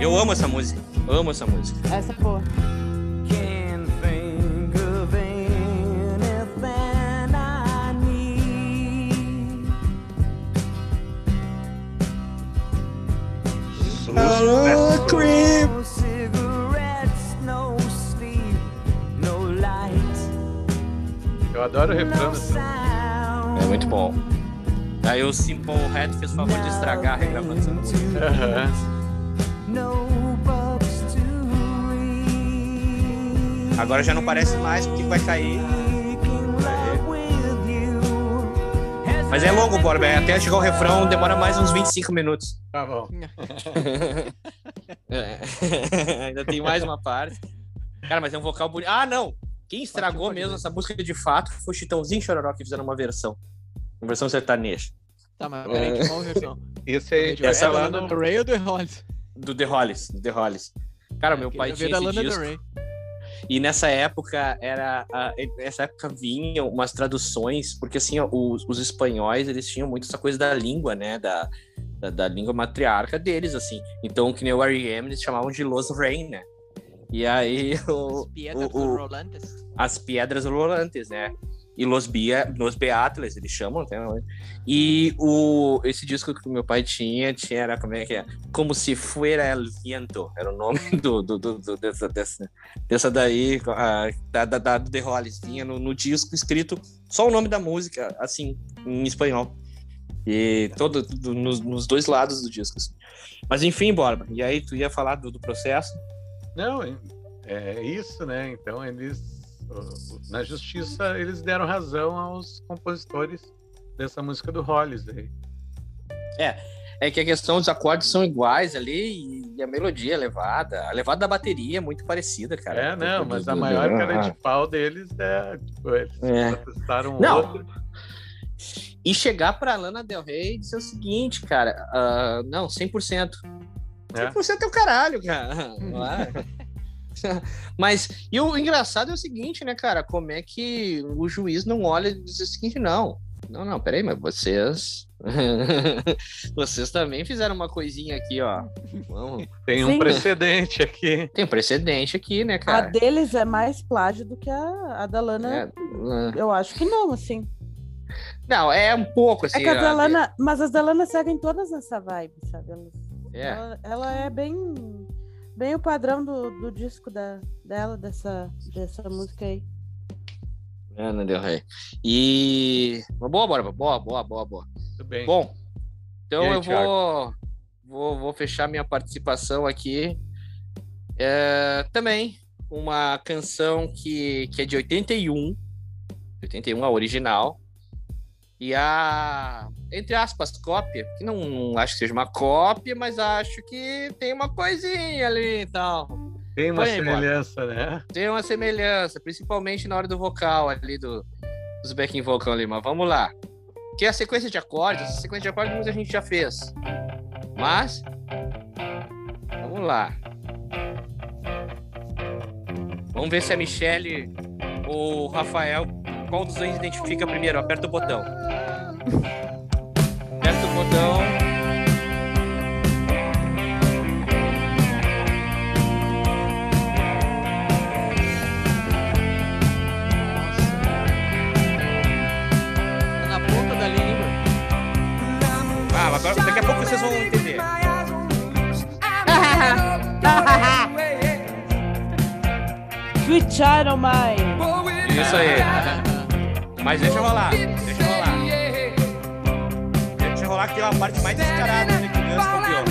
Eu amo essa música. Amo essa música. Essa porra. Can't No light, Eu adoro o refrão no dessa sound. É muito bom. Aí o Simple Red fez o favor de estragar a regravação música. Agora já não parece mais porque vai cair. Mas é longo, Borba. é Até chegar o refrão demora mais uns 25 minutos. Tá bom. É. Ainda tem mais uma parte. Cara, mas é um vocal bonito. Ah, não! Quem estragou pode mesmo ver. essa música de fato foi o Chitãozinho e Chororó que fizeram uma versão. Uma versão sertaneja. Tá, mas peraí, que qual versão? Esse aí vai Essa é Lana no... Do Ray ou do Hollis? Do The Hollies. Do The Hollies. Cara, meu pai tinha da esse disco. E nessa época era a- nessa época vinham umas traduções, porque assim, ó, os, os espanhóis, eles tinham muito essa coisa da língua, né, da, da, da língua matriarca deles, assim. Então, que nem o R.E.M., eles chamavam de Los Rain, né? E aí, o, As piedras o- o- rolantes. as pedras rolantes, né? E Los, Bia, Los Beatles, eles chamam até hoje. E o, esse disco que meu pai tinha, tinha era como é que é? Como se fuera el viento, era o nome do, do, do- do- dessa, dessa, dessa daí, ah, da, da, da The Hollies. Tinha no, no disco escrito só o nome da música, assim, em espanhol. E todo, do- nos, nos dois lados do disco. assim. Mas enfim, Borba, e aí tu ia falar do, do processo? Não, é isso, né? Então eles na justiça eles deram razão aos compositores dessa música do Hollis aí. É que a questão dos acordes são iguais ali e a melodia é levada. A levada da bateria é muito parecida, cara. É, não, mas a maior cara ah. de pau deles é, tipo, eles É. Não. outro. E chegar pra Lana Del Rey e dizer o seguinte, cara, ah, não, 100%. É. 100% é o caralho, cara. Mas, e o engraçado é o seguinte, né, cara? Como é que o juiz não olha e diz o seguinte, não. Não, não, peraí, mas vocês. vocês também fizeram uma coisinha aqui, ó. Vamos. Tem um Sim. precedente aqui. Tem um precedente aqui, né, A cara? deles é mais plágio do que a, a da Lana. É, Eu acho que não, assim. não, é um pouco assim. É que as ó, da Lana, mas as da Lana seguem todas nessa vibe, sabe? Elas- É. Ela, ela é bem, bem o padrão do, do disco da, dela, dessa, dessa música aí. Ana Del Rey. E. Boa, bora, boa, boa, boa, boa. Tudo bem. Bom, então aí, eu vou, vou, vou fechar minha participação aqui. É, também uma canção que, que é de 81, 81 a original, e a, entre aspas, cópia, que não, não acho que seja uma cópia, mas acho que tem uma coisinha ali e tal. Tem uma bora. semelhança, né? Tem uma semelhança, principalmente na hora do vocal ali, do, dos backing vocal ali, mas vamos lá. Que é a sequência de acordes, essa sequência de acordes muita gente já fez. Mas, vamos lá. Vamos ver se a Michelle ou o Rafael, qual dos dois identifica primeiro? Aperta o botão. Aperta o botão. Tá na ponta da língua. Ah, agora daqui a pouco vocês vão entender. Sweet Child of Mine. Isso aí. Mas deixa rolar, rolar que tem uma parte mais descarada ali que o Gus copiou.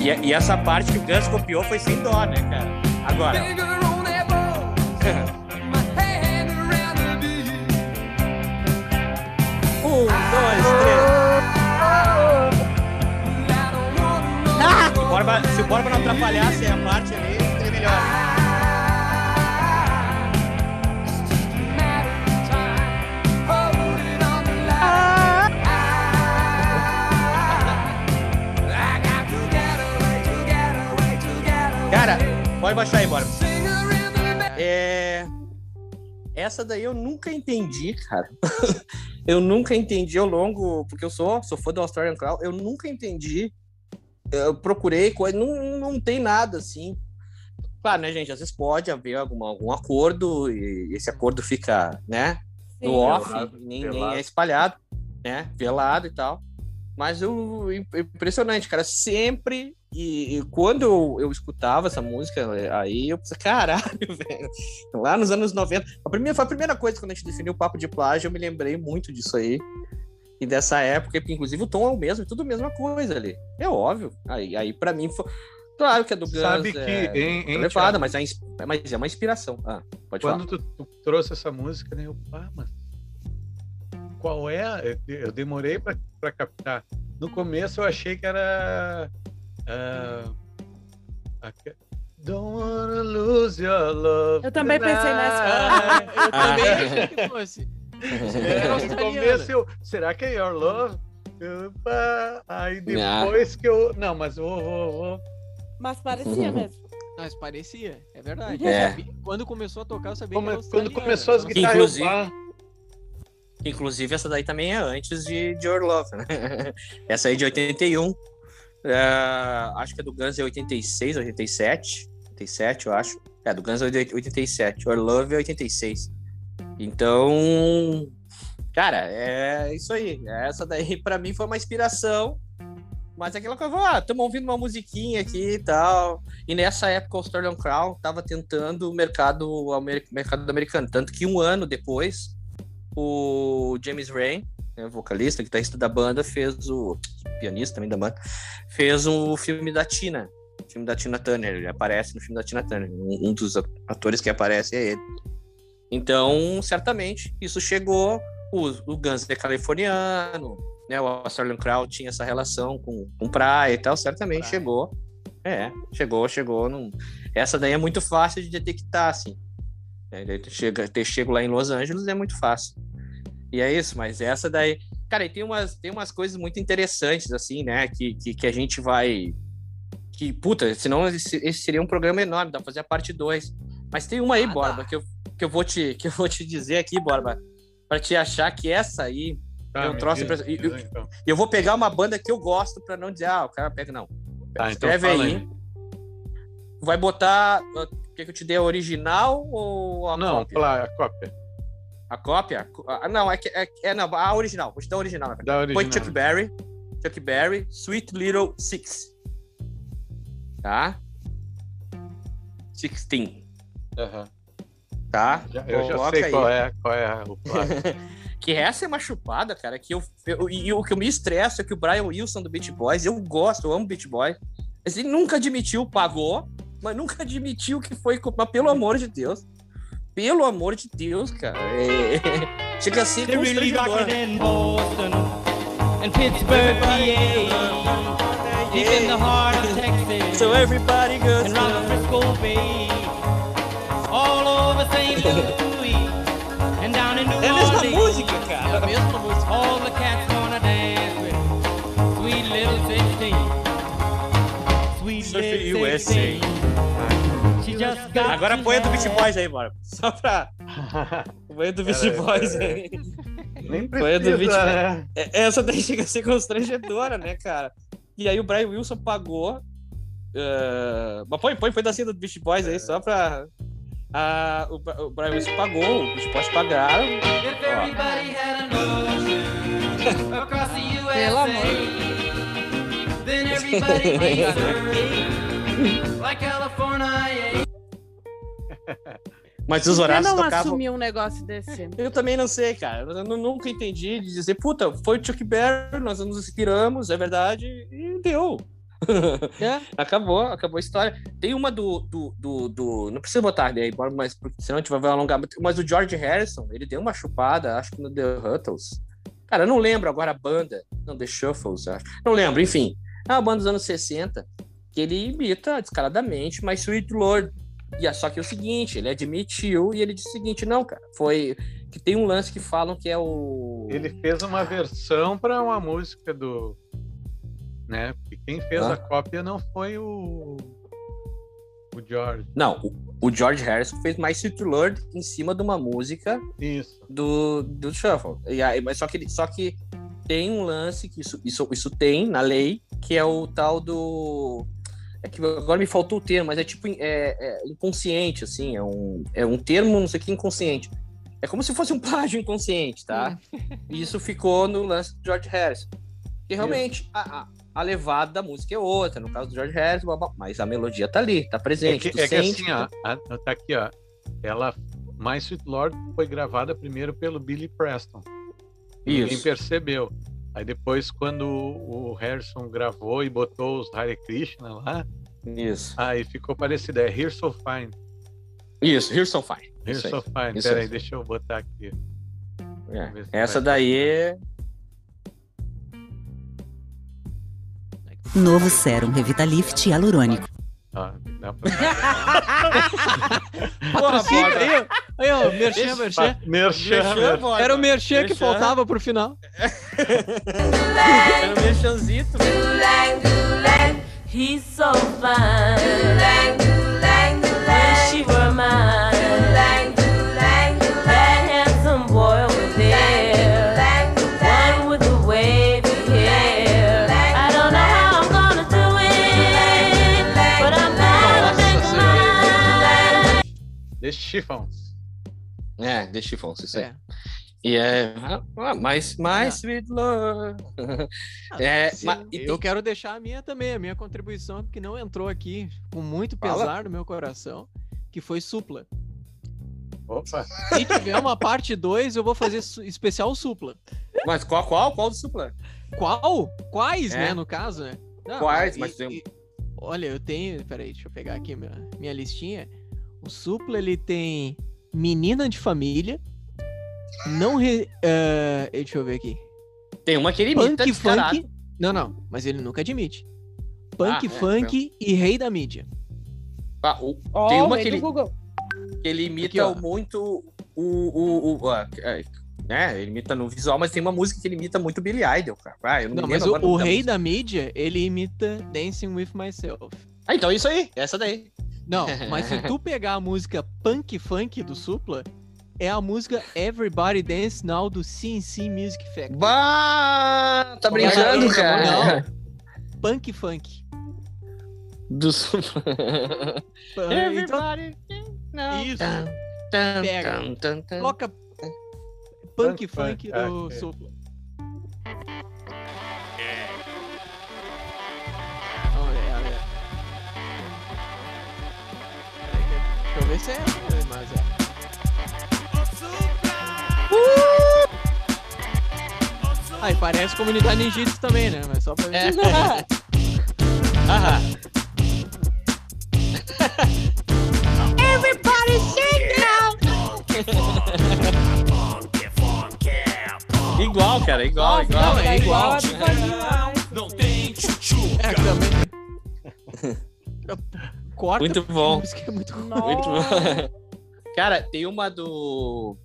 E, e essa parte que o Gus copiou foi sem dó, né, cara? Agora. um, dois, três. Se o Borba, se o Borba não atrapalhasse a parte ali, seria melhor. Cara, pode baixar aí, bora. É... Essa daí eu nunca entendi, cara. eu nunca entendi ao longo, porque eu sou, sou fã do Australian Crown, eu nunca entendi. Eu procurei coisa, não, não tem nada assim. Claro, né, gente? Às vezes pode haver algum, algum acordo e esse acordo fica, né, no Sim, off, velado, nem, nem velado. é espalhado, né? Velado e tal. Mas eu, impressionante, cara. Sempre. E, e quando eu, eu escutava essa música, aí eu pensei, caralho, velho. Lá nos anos 90. A primeira, foi a primeira coisa quando a gente definiu o papo de plágio, eu me lembrei muito disso aí. E dessa época, porque inclusive o tom é o mesmo, é tudo a mesma coisa ali. É óbvio. Aí, aí para mim foi. Claro que a do Guns Sabe que é elevada, Thiago, mas é, mas é uma inspiração. Ah, pode quando tu, tu trouxe essa música, né? Eu, ah, mas qual é? Eu, demorei pra captar. No começo eu achei que era. Ah, aque- Don't wanna lose your love. Eu também pensei nessa. tonight. Eu Ah. também achei que fosse. É, no australiana. começo eu. Será que é Your Love? Pá, aí depois que eu. Não, mas eu vou, vou, vou. Mas parecia mesmo. Mas parecia, é verdade. É. Sabia- Quando começou a tocar, eu sabia Como- que era quando começou as não guitarras, Inclusive- Inclusive, essa daí também é antes de, de Your Love, né? Essa aí de 81. É, acho que é do Guns é 86, 87. 87, eu acho. É, do Guns é de 87. Your Love é 86. Então, cara, é isso aí. Essa daí, pra mim, foi uma inspiração. Mas é aquela coisa, ah, estamos ouvindo uma musiquinha aqui e tal. E nessa época, o Australian Crown tava tentando o mercado, amer- mercado americano. Tanto que um ano depois, o James Rain, né, vocalista, guitarrista da banda, fez o pianista também da banda, fez o filme da Tina, o filme da Tina Turner. Ele aparece no filme da Tina Turner. Um, um dos atores que aparece é ele. Então, certamente, isso chegou. O, o Guns é californiano, né? O Australian Crown tinha essa relação com, com praia e tal, certamente Praia. chegou. É, chegou, chegou. Num... Essa daí é muito fácil de detectar, assim. É, tu chega, ter chego lá em Los Angeles é muito fácil. E é isso, mas essa daí. Cara, e tem umas, tem umas coisas muito interessantes, assim, né? Que, que, que a gente vai. Que, puta, senão esse, esse seria um programa enorme, dá pra fazer a parte 2. Mas tem uma aí, Ah, Borba, que eu, que, eu vou te, que eu vou te dizer aqui, Borba, pra te achar que essa aí. Tá, Eu trouxe diz, pra- e- diz, então. Eu vou pegar uma banda que eu gosto pra não dizer, ah, o cara pega, não. Tá, então Escreve fala aí. aí. Vai botar. Quer que eu te dê a original ou a Não, cópia? pla- a cópia. A cópia? Ah, não, é, que- é, é não, a original. Vou te dar a original. Da Foi original. Chuck Berry. Chuck Berry, Sweet Little Six. Tá? Sixteen. Aham. Tá? Já- eu já sei aí. qual é, qual é o. Que essa é uma chupada, cara. Que eu, eu- e o que eu me estresso é que o Brian Wilson do Beach Boys, eu gosto, eu amo Beach Boys. Mas ele nunca admitiu, pagou, mas nunca admitiu que foi. culpa. Mas pelo amor de Deus. Pelo amor de Deus, cara. É... Chega a ser They really rock constrangedor. it in Boston and Pittsburgh, PA, deep in the heart of Texas So everybody goes and round Frisco Bay, all over St. Louis and down in New É a mesma Orleans. música, É a mesma música. All the cats gonna dance with sweet little 16. Sweet little 16. She just got Agora põe a do Beach Boys aí, bora. Só pra. Põe a do Beach Cara, Boys é- aí. Nem Foi a do Beach precisa, né? É- Essa daí chega a ser constrangedora, né, cara? E aí o Brian Wilson pagou. eh, Mas põe, põe, põe da cena do Beach Boys aí, só pra. Ah, o, o Brian Wilson pagou, o Beach Boys pagaram. If everybody had an ocean across the Pelo amor. USA, then everybody like California. Mas os Por que horários não tocavam. assumir um negócio desse? Eu também não sei, cara. Eu nu- nunca entendi de dizer, puta, foi o Chuck Berry, nós nos inspiramos, é verdade, e deu. É. Acabou, acabou a história. Tem uma do. do, do, do- não precisa botar ali mas senão a gente vai alongar. Mas o George Harrison, ele deu uma chupada, acho que no The Huttles. Cara, eu não lembro agora a banda. Não, The Shuffles, acho. Não lembro, enfim. É uma banda dos anos 60 que ele imita descaradamente, mas Sweet Lord. E é só que é o seguinte, ele admitiu e ele disse o seguinte: não, cara, foi. Que tem um lance que falam que é o. Ele fez uma versão para uma música do. Né? Porque quem fez Ah. a cópia não foi o. O George. Não, o, o George Harrison fez mais Sweet Lord em cima de uma música Isso. do, do Shuffle. E aí, mas só que, só que tem um lance que isso, isso, isso tem na lei, que é o tal do. É que agora me faltou o termo, mas é tipo é, é inconsciente, assim, é um, é um termo, não sei o que, inconsciente. É como se fosse um plágio inconsciente, tá? E isso ficou no lance do George Harrison. Que realmente a, a, a levada da música é outra, no caso do George Harrison, blá, blá, mas a melodia tá ali, tá É presente. que, é que sente, assim, ó, a- tá aqui, ó. Ela. My Sweet Lord foi gravada primeiro pelo Billy Preston. Ninguém Isso. percebeu. Aí depois, quando o Harrison gravou e botou os Hare Krishna lá, Isso. aí ficou parecido. É Here So Fine. Isso, Here's So Fine. Here Isso aí. So Fine. Peraí, aí. deixa eu botar aqui. É. Essa daí é. Novo Sérum Revitalift Hialurônico. Dá pra... Patrocínio aí, ó. Aí, ó, merchan, merchan. Merchan, merchan. Era o merchan que Merchan. faltava pro final. Era o merchanzito. He's so fine. The Chiffons. É, The Chiffons, isso aí. É. E é. Ah, mais, mais Sweet Lord. É, mas- e tem- eu quero deixar a minha também, a minha contribuição, que não entrou aqui com muito Fala. pesar no meu coração, que foi Supla. Opa. Se tiver uma parte 2, eu vou fazer su- especial Supla. Mas qual, qual, qual do Supla? Qual? Quais, É. né, no caso, né? Não, Quais, mas tem- um e- Olha, eu tenho... Peraí, deixa eu pegar aqui minha, minha listinha. O Supla, ele tem Menina de Família, não... Re, eh, deixa eu ver aqui. Tem uma que ele imita Punk. Funk... Não, não, mas ele nunca admite. Punk Ah, é, Funk e Rei da Mídia. Ah, o- Ó, Tem uma que ele- que ele imita Aqui, muito o. o, o ah, é, né? Ele imita no visual, mas tem uma música que ele imita muito Billy Idol, cara. Ah, eu não, Não, mas lembro o, o rei música. da mídia, ele imita Dancing with Myself. Ah, então é isso aí, essa daí. Não, mas se tu pegar a música Punk Funk do Supla, é a música Everybody Dance Now do CNC Music Factory. Bah, tá brincando, Não, cara. Punk Funk. Do... Então, isso. Pega. Coloca Punk Punk Funk Funk, do ok. Supla. Deixa eu ver se é mas é. Ah, e parece comunidade ninjitsu também, né? Mas só pra ver. É. Aham. Igual, cara, igual, igual. Não, é igual. a do Vaguinho, É, também. Corta. Muito bom. a música é muito. Muito bom. Cara, tem uma do.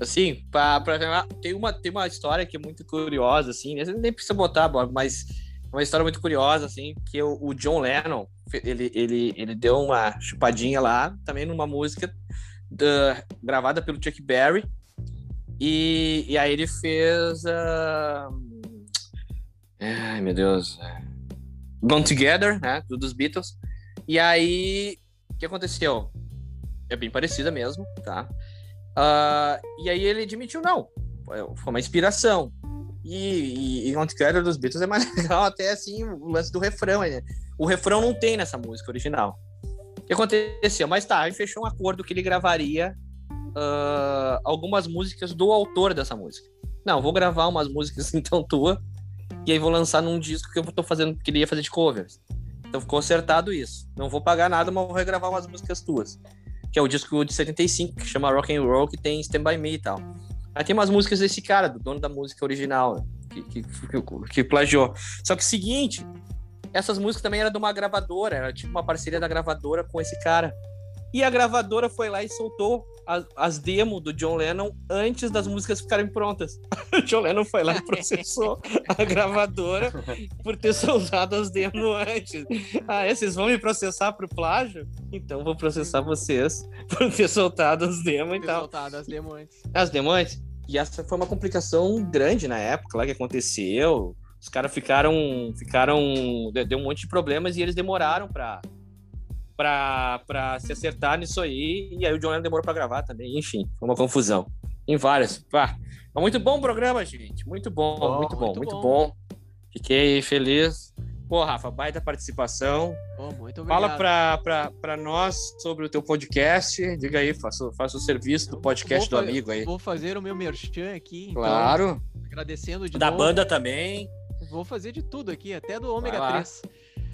Assim, pra, pra lembrar, tem uma, tem uma história que é muito curiosa, assim, nem precisa botar, Bob, mas uma história muito curiosa, assim, que o, o John Lennon, ele, ele, ele deu uma chupadinha lá, também numa música da- gravada pelo Chuck Berry, e, e aí ele fez. ah, Ai, meu Deus. Gone Together, né? do- Dos Beatles. E aí, o que aconteceu? É bem parecida mesmo, tá? Ah, e aí ele admitiu, não, foi uma inspiração. E, e, e Together dos Beatles é mais legal até, assim, o lance do refrão. né? O refrão não tem nessa música original. O que aconteceu? Mais tarde, fechou um acordo que ele gravaria ah, algumas músicas do autor dessa música. Não, vou gravar umas músicas então tua, e aí vou lançar num disco que eu tô fazendo, que ele fazer de covers. Então ficou acertado isso. Não vou pagar nada, mas vou regravar umas músicas tuas. Que é o disco de 75, que chama Rock and Roll, que tem Stand By Me e tal. Aí tem umas músicas desse cara, do dono da música original, né, que, que, que, que plagiou. Só que seguinte, essas músicas também eram de uma gravadora, era tipo uma parceria da gravadora com esse cara. E a gravadora foi lá e soltou as, as demos do John Lennon antes das músicas ficarem prontas. O John Lennon foi lá e processou a gravadora por ter soltado as demos antes. Ah, é? Vocês vão me processar por plágio? Então vou processar vocês por ter soltado as demos e tal. soltado as demos antes. As demos antes. E essa foi uma complicação grande na época lá que aconteceu. Os caras ficaram. ficaram. Deu deu um monte de problemas e eles demoraram pra, pra, pra se acertar nisso aí. E aí o John Lennon demorou pra gravar também. Enfim, foi uma confusão. Em várias. Pá. Mas muito bom o programa, gente. Muito bom, Bom, muito bom, muito muito bom. bom. Fiquei feliz. Pô, Rafa, baita participação. Muito obrigado. Fala pra, pra, pra nós sobre o teu podcast. Diga aí, faça, faça o serviço do podcast do Vou fa- amigo aí. Vou fazer o meu merchan aqui. então, Claro. agradecendo de Da novo. banda também. Vou fazer de tudo aqui, até do ômega lá. 3.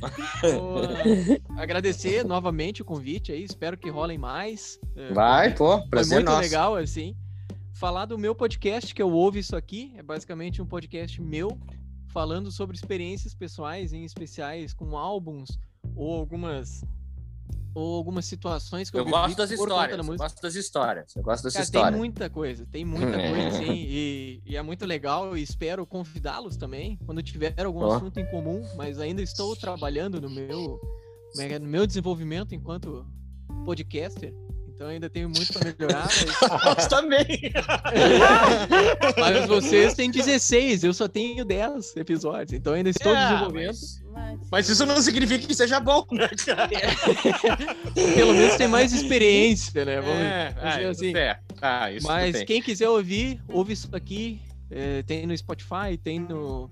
Agradecer novamente o convite aí, espero que rolem mais. É, Vai, pô, Foi prazer muito nosso. legal, assim. Falar do meu podcast, que eu ouvo isso aqui, é basicamente um podcast meu, falando sobre experiências pessoais, em especiais com álbuns ou algumas ou algumas situações que eu, Eu gosto das histórias. da gosto das histórias. Eu gosto das Cara, tem histórias. muita coisa, tem muita coisa, assim, e, e é muito legal e espero convidá-los também, quando tiver algum Ó. assunto em comum, mas ainda estou trabalhando no meu, é é, no meu desenvolvimento enquanto podcaster, então ainda tenho muito para melhorar, mas, Nós também. mas vocês têm 16, eu só tenho 10 episódios, então ainda estou É, desenvolvendo, mas, Mas, isso não significa que seja bom, né, cara? pelo menos tem mais experiência, né, vamos É, dizer ah, assim. isso é. Ah, isso Mas quem quiser ouvir, ouve isso aqui. é, tem no Spotify, tem no,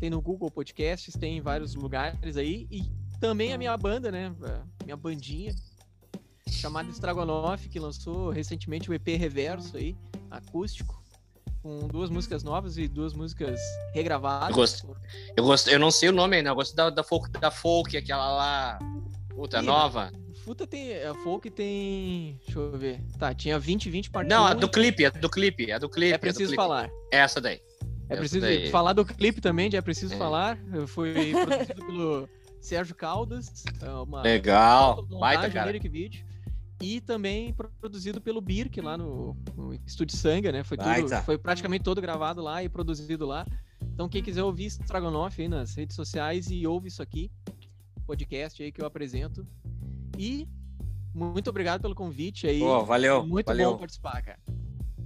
tem no Google Podcasts, tem em vários lugares aí. E também a minha banda, né? Minha bandinha, chamada Estragonoff, que lançou recentemente o EP Reverso aí, acústico, com duas músicas novas e duas músicas regravadas. Eu gosto. Eu, gosto, eu não sei o nome ainda, eu gosto da, da, folk, da folk, aquela lá. Puta, nova. Futa tem. A folk tem. Deixa eu ver. Tá, tinha 20, 20 parte Não, a do clipe, a do clipe, a do clipe. É preciso clipe. falar. Essa daí. É Essa preciso daí. falar do clipe também, já é preciso É. falar. Foi produzido pelo Sérgio Caldas. é Uma Legal. Baita, cara. video. E também produzido pelo Birk lá no, no Estúdio Sanga, né? Foi, tudo, foi praticamente todo gravado lá e produzido lá. Então, quem quiser ouvir Stragonoff aí nas redes sociais e ouve isso aqui, podcast aí que eu apresento. E muito obrigado pelo convite aí. Pô, valeu, muito valeu. bom participar, cara.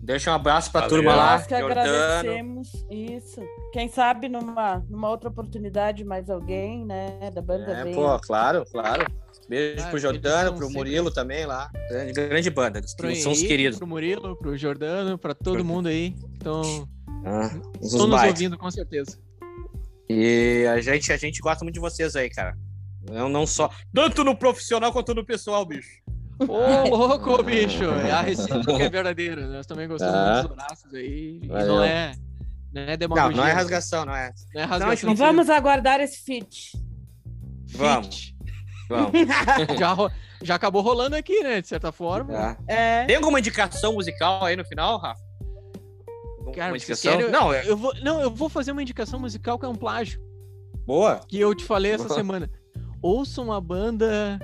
Deixa um abraço pra Valeu. turma lá, Nós que Jordano. agradecemos isso. Quem sabe numa, numa outra oportunidade mais alguém, né, da banda É, venha. pô, claro, claro. Beijo Ah, pro Jordano, são pro sempre- Murilo também lá. Grande, grande banda, Pro são os queridos. Pro Murilo, pro Jordano, pra todo mundo aí que estão Ah, estão nos ouvindo, com certeza. E a gente, a gente gosta muito de vocês aí, cara. Não, não só. Tanto no profissional quanto no pessoal, bicho. Ô, louco, bicho! É a recíproca que é verdadeira. Nós também gostamos Ah. dos braços aí. E Valeu. não é, não é Não, demagogia. não é rasgação, não é. Não é Não, rasgação. E vamos aguardar esse feat. Vamos. Fit. Vamos. Já, já acabou rolando aqui, né? De certa forma. Tá. É. Tem alguma indicação musical aí no final, Rafa? Cara, querem- Não, é Eu vou, não, eu vou fazer uma indicação musical que é um plágio. boa. Que eu te falei essa Boa. semana. Ouçam a banda.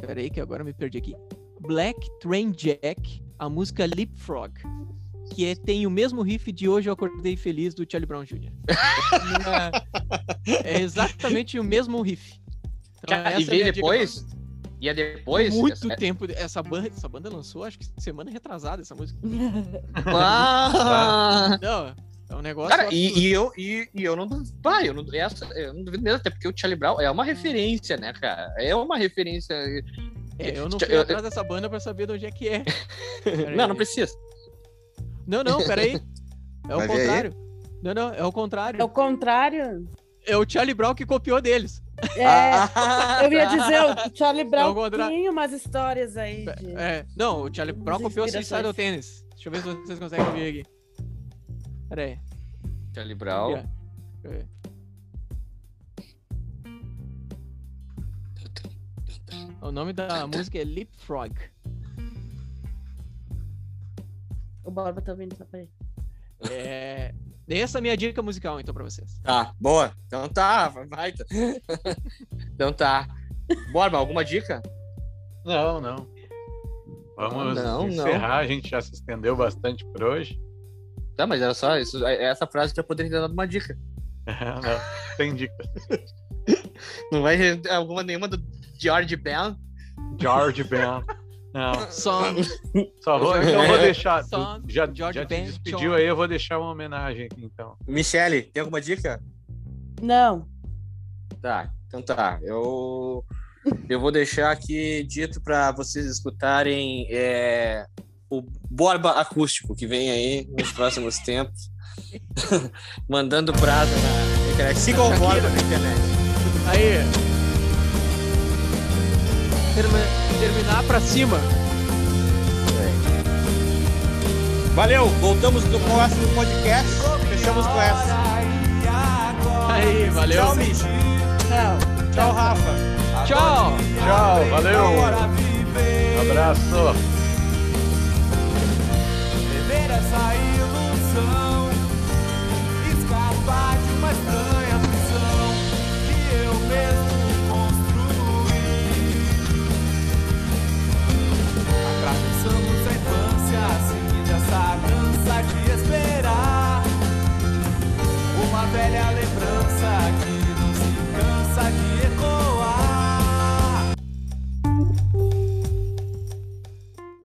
Pera aí, que agora eu me perdi aqui. Black Train Jack, a música Leapfrog. Que é- tem o mesmo riff de Hoje Eu Acordei Feliz do Charlie Brown Jr. é, é exatamente o mesmo riff. Então, Cara, essa e é veio dica depois? pra- E é depois? Muito É- tempo. Essa banda, essa banda lançou, acho que semana retrasada essa música. Ah! Não, é um negócio. Cara, e, e eu, e, e eu não duvido. Pai, eu não, essa, eu não duvido mesmo, até porque o Charlie Brown é uma referência, né, cara? É uma referência. É, eu não fui eu- atrás dessa banda pra saber de onde é que é. Não, não precisa. Não, não, peraí. É o aí? contrário. Não, não, é o contrário. É o contrário. É o Charlie Brown que copiou deles. É, Ah, eu ia dizer, o Charlie Brown É o contrário. tinha umas histórias aí de... É, não, o Charlie Brown copiou. Suicidal Tennis. Deixa eu ver se vocês conseguem ouvir aqui. Pera aí. Charlie Brown. Aqui, ó. Deixa eu ver. O nome da música é Leapfrog. O Borba tá ouvindo, só pra ele. É... Essa é a minha dica musical, então, pra vocês. Tá, boa. Então tá, vai. Então tá. Borba, alguma dica? Não, não. Vamos Não, não. encerrar, a gente já se estendeu bastante por hoje. Tá, mas era só isso. Essa frase já poderia ter dado uma dica. não, tem dica. Não vai ter alguma nenhuma do George Ben? George Ben. Não, Song. só vou, então vou deixar. Só já George já te Ben, despediu John. aí, eu vou deixar uma homenagem aqui então. Michele, tem alguma dica? Não. Tá, então tá. Eu, eu vou deixar aqui dito para vocês escutarem é, o Borba Acústico, que vem aí nos próximos tempos. Mandando brasa na internet. Sigam o Borba na internet. Aí. Termi- terminar pra cima. Valeu, voltamos no próximo podcast. Fechamos com essa. Aí, valeu. Tchau, Michi. Não. Tchau, Rafa. Tchau. Tchau, valeu. Abraço. Essa ilusão, escapar de uma estranha prisão que eu mesmo construí. Atravessamos a infância, seguindo essa dança de esperar. Uma velha lembrança que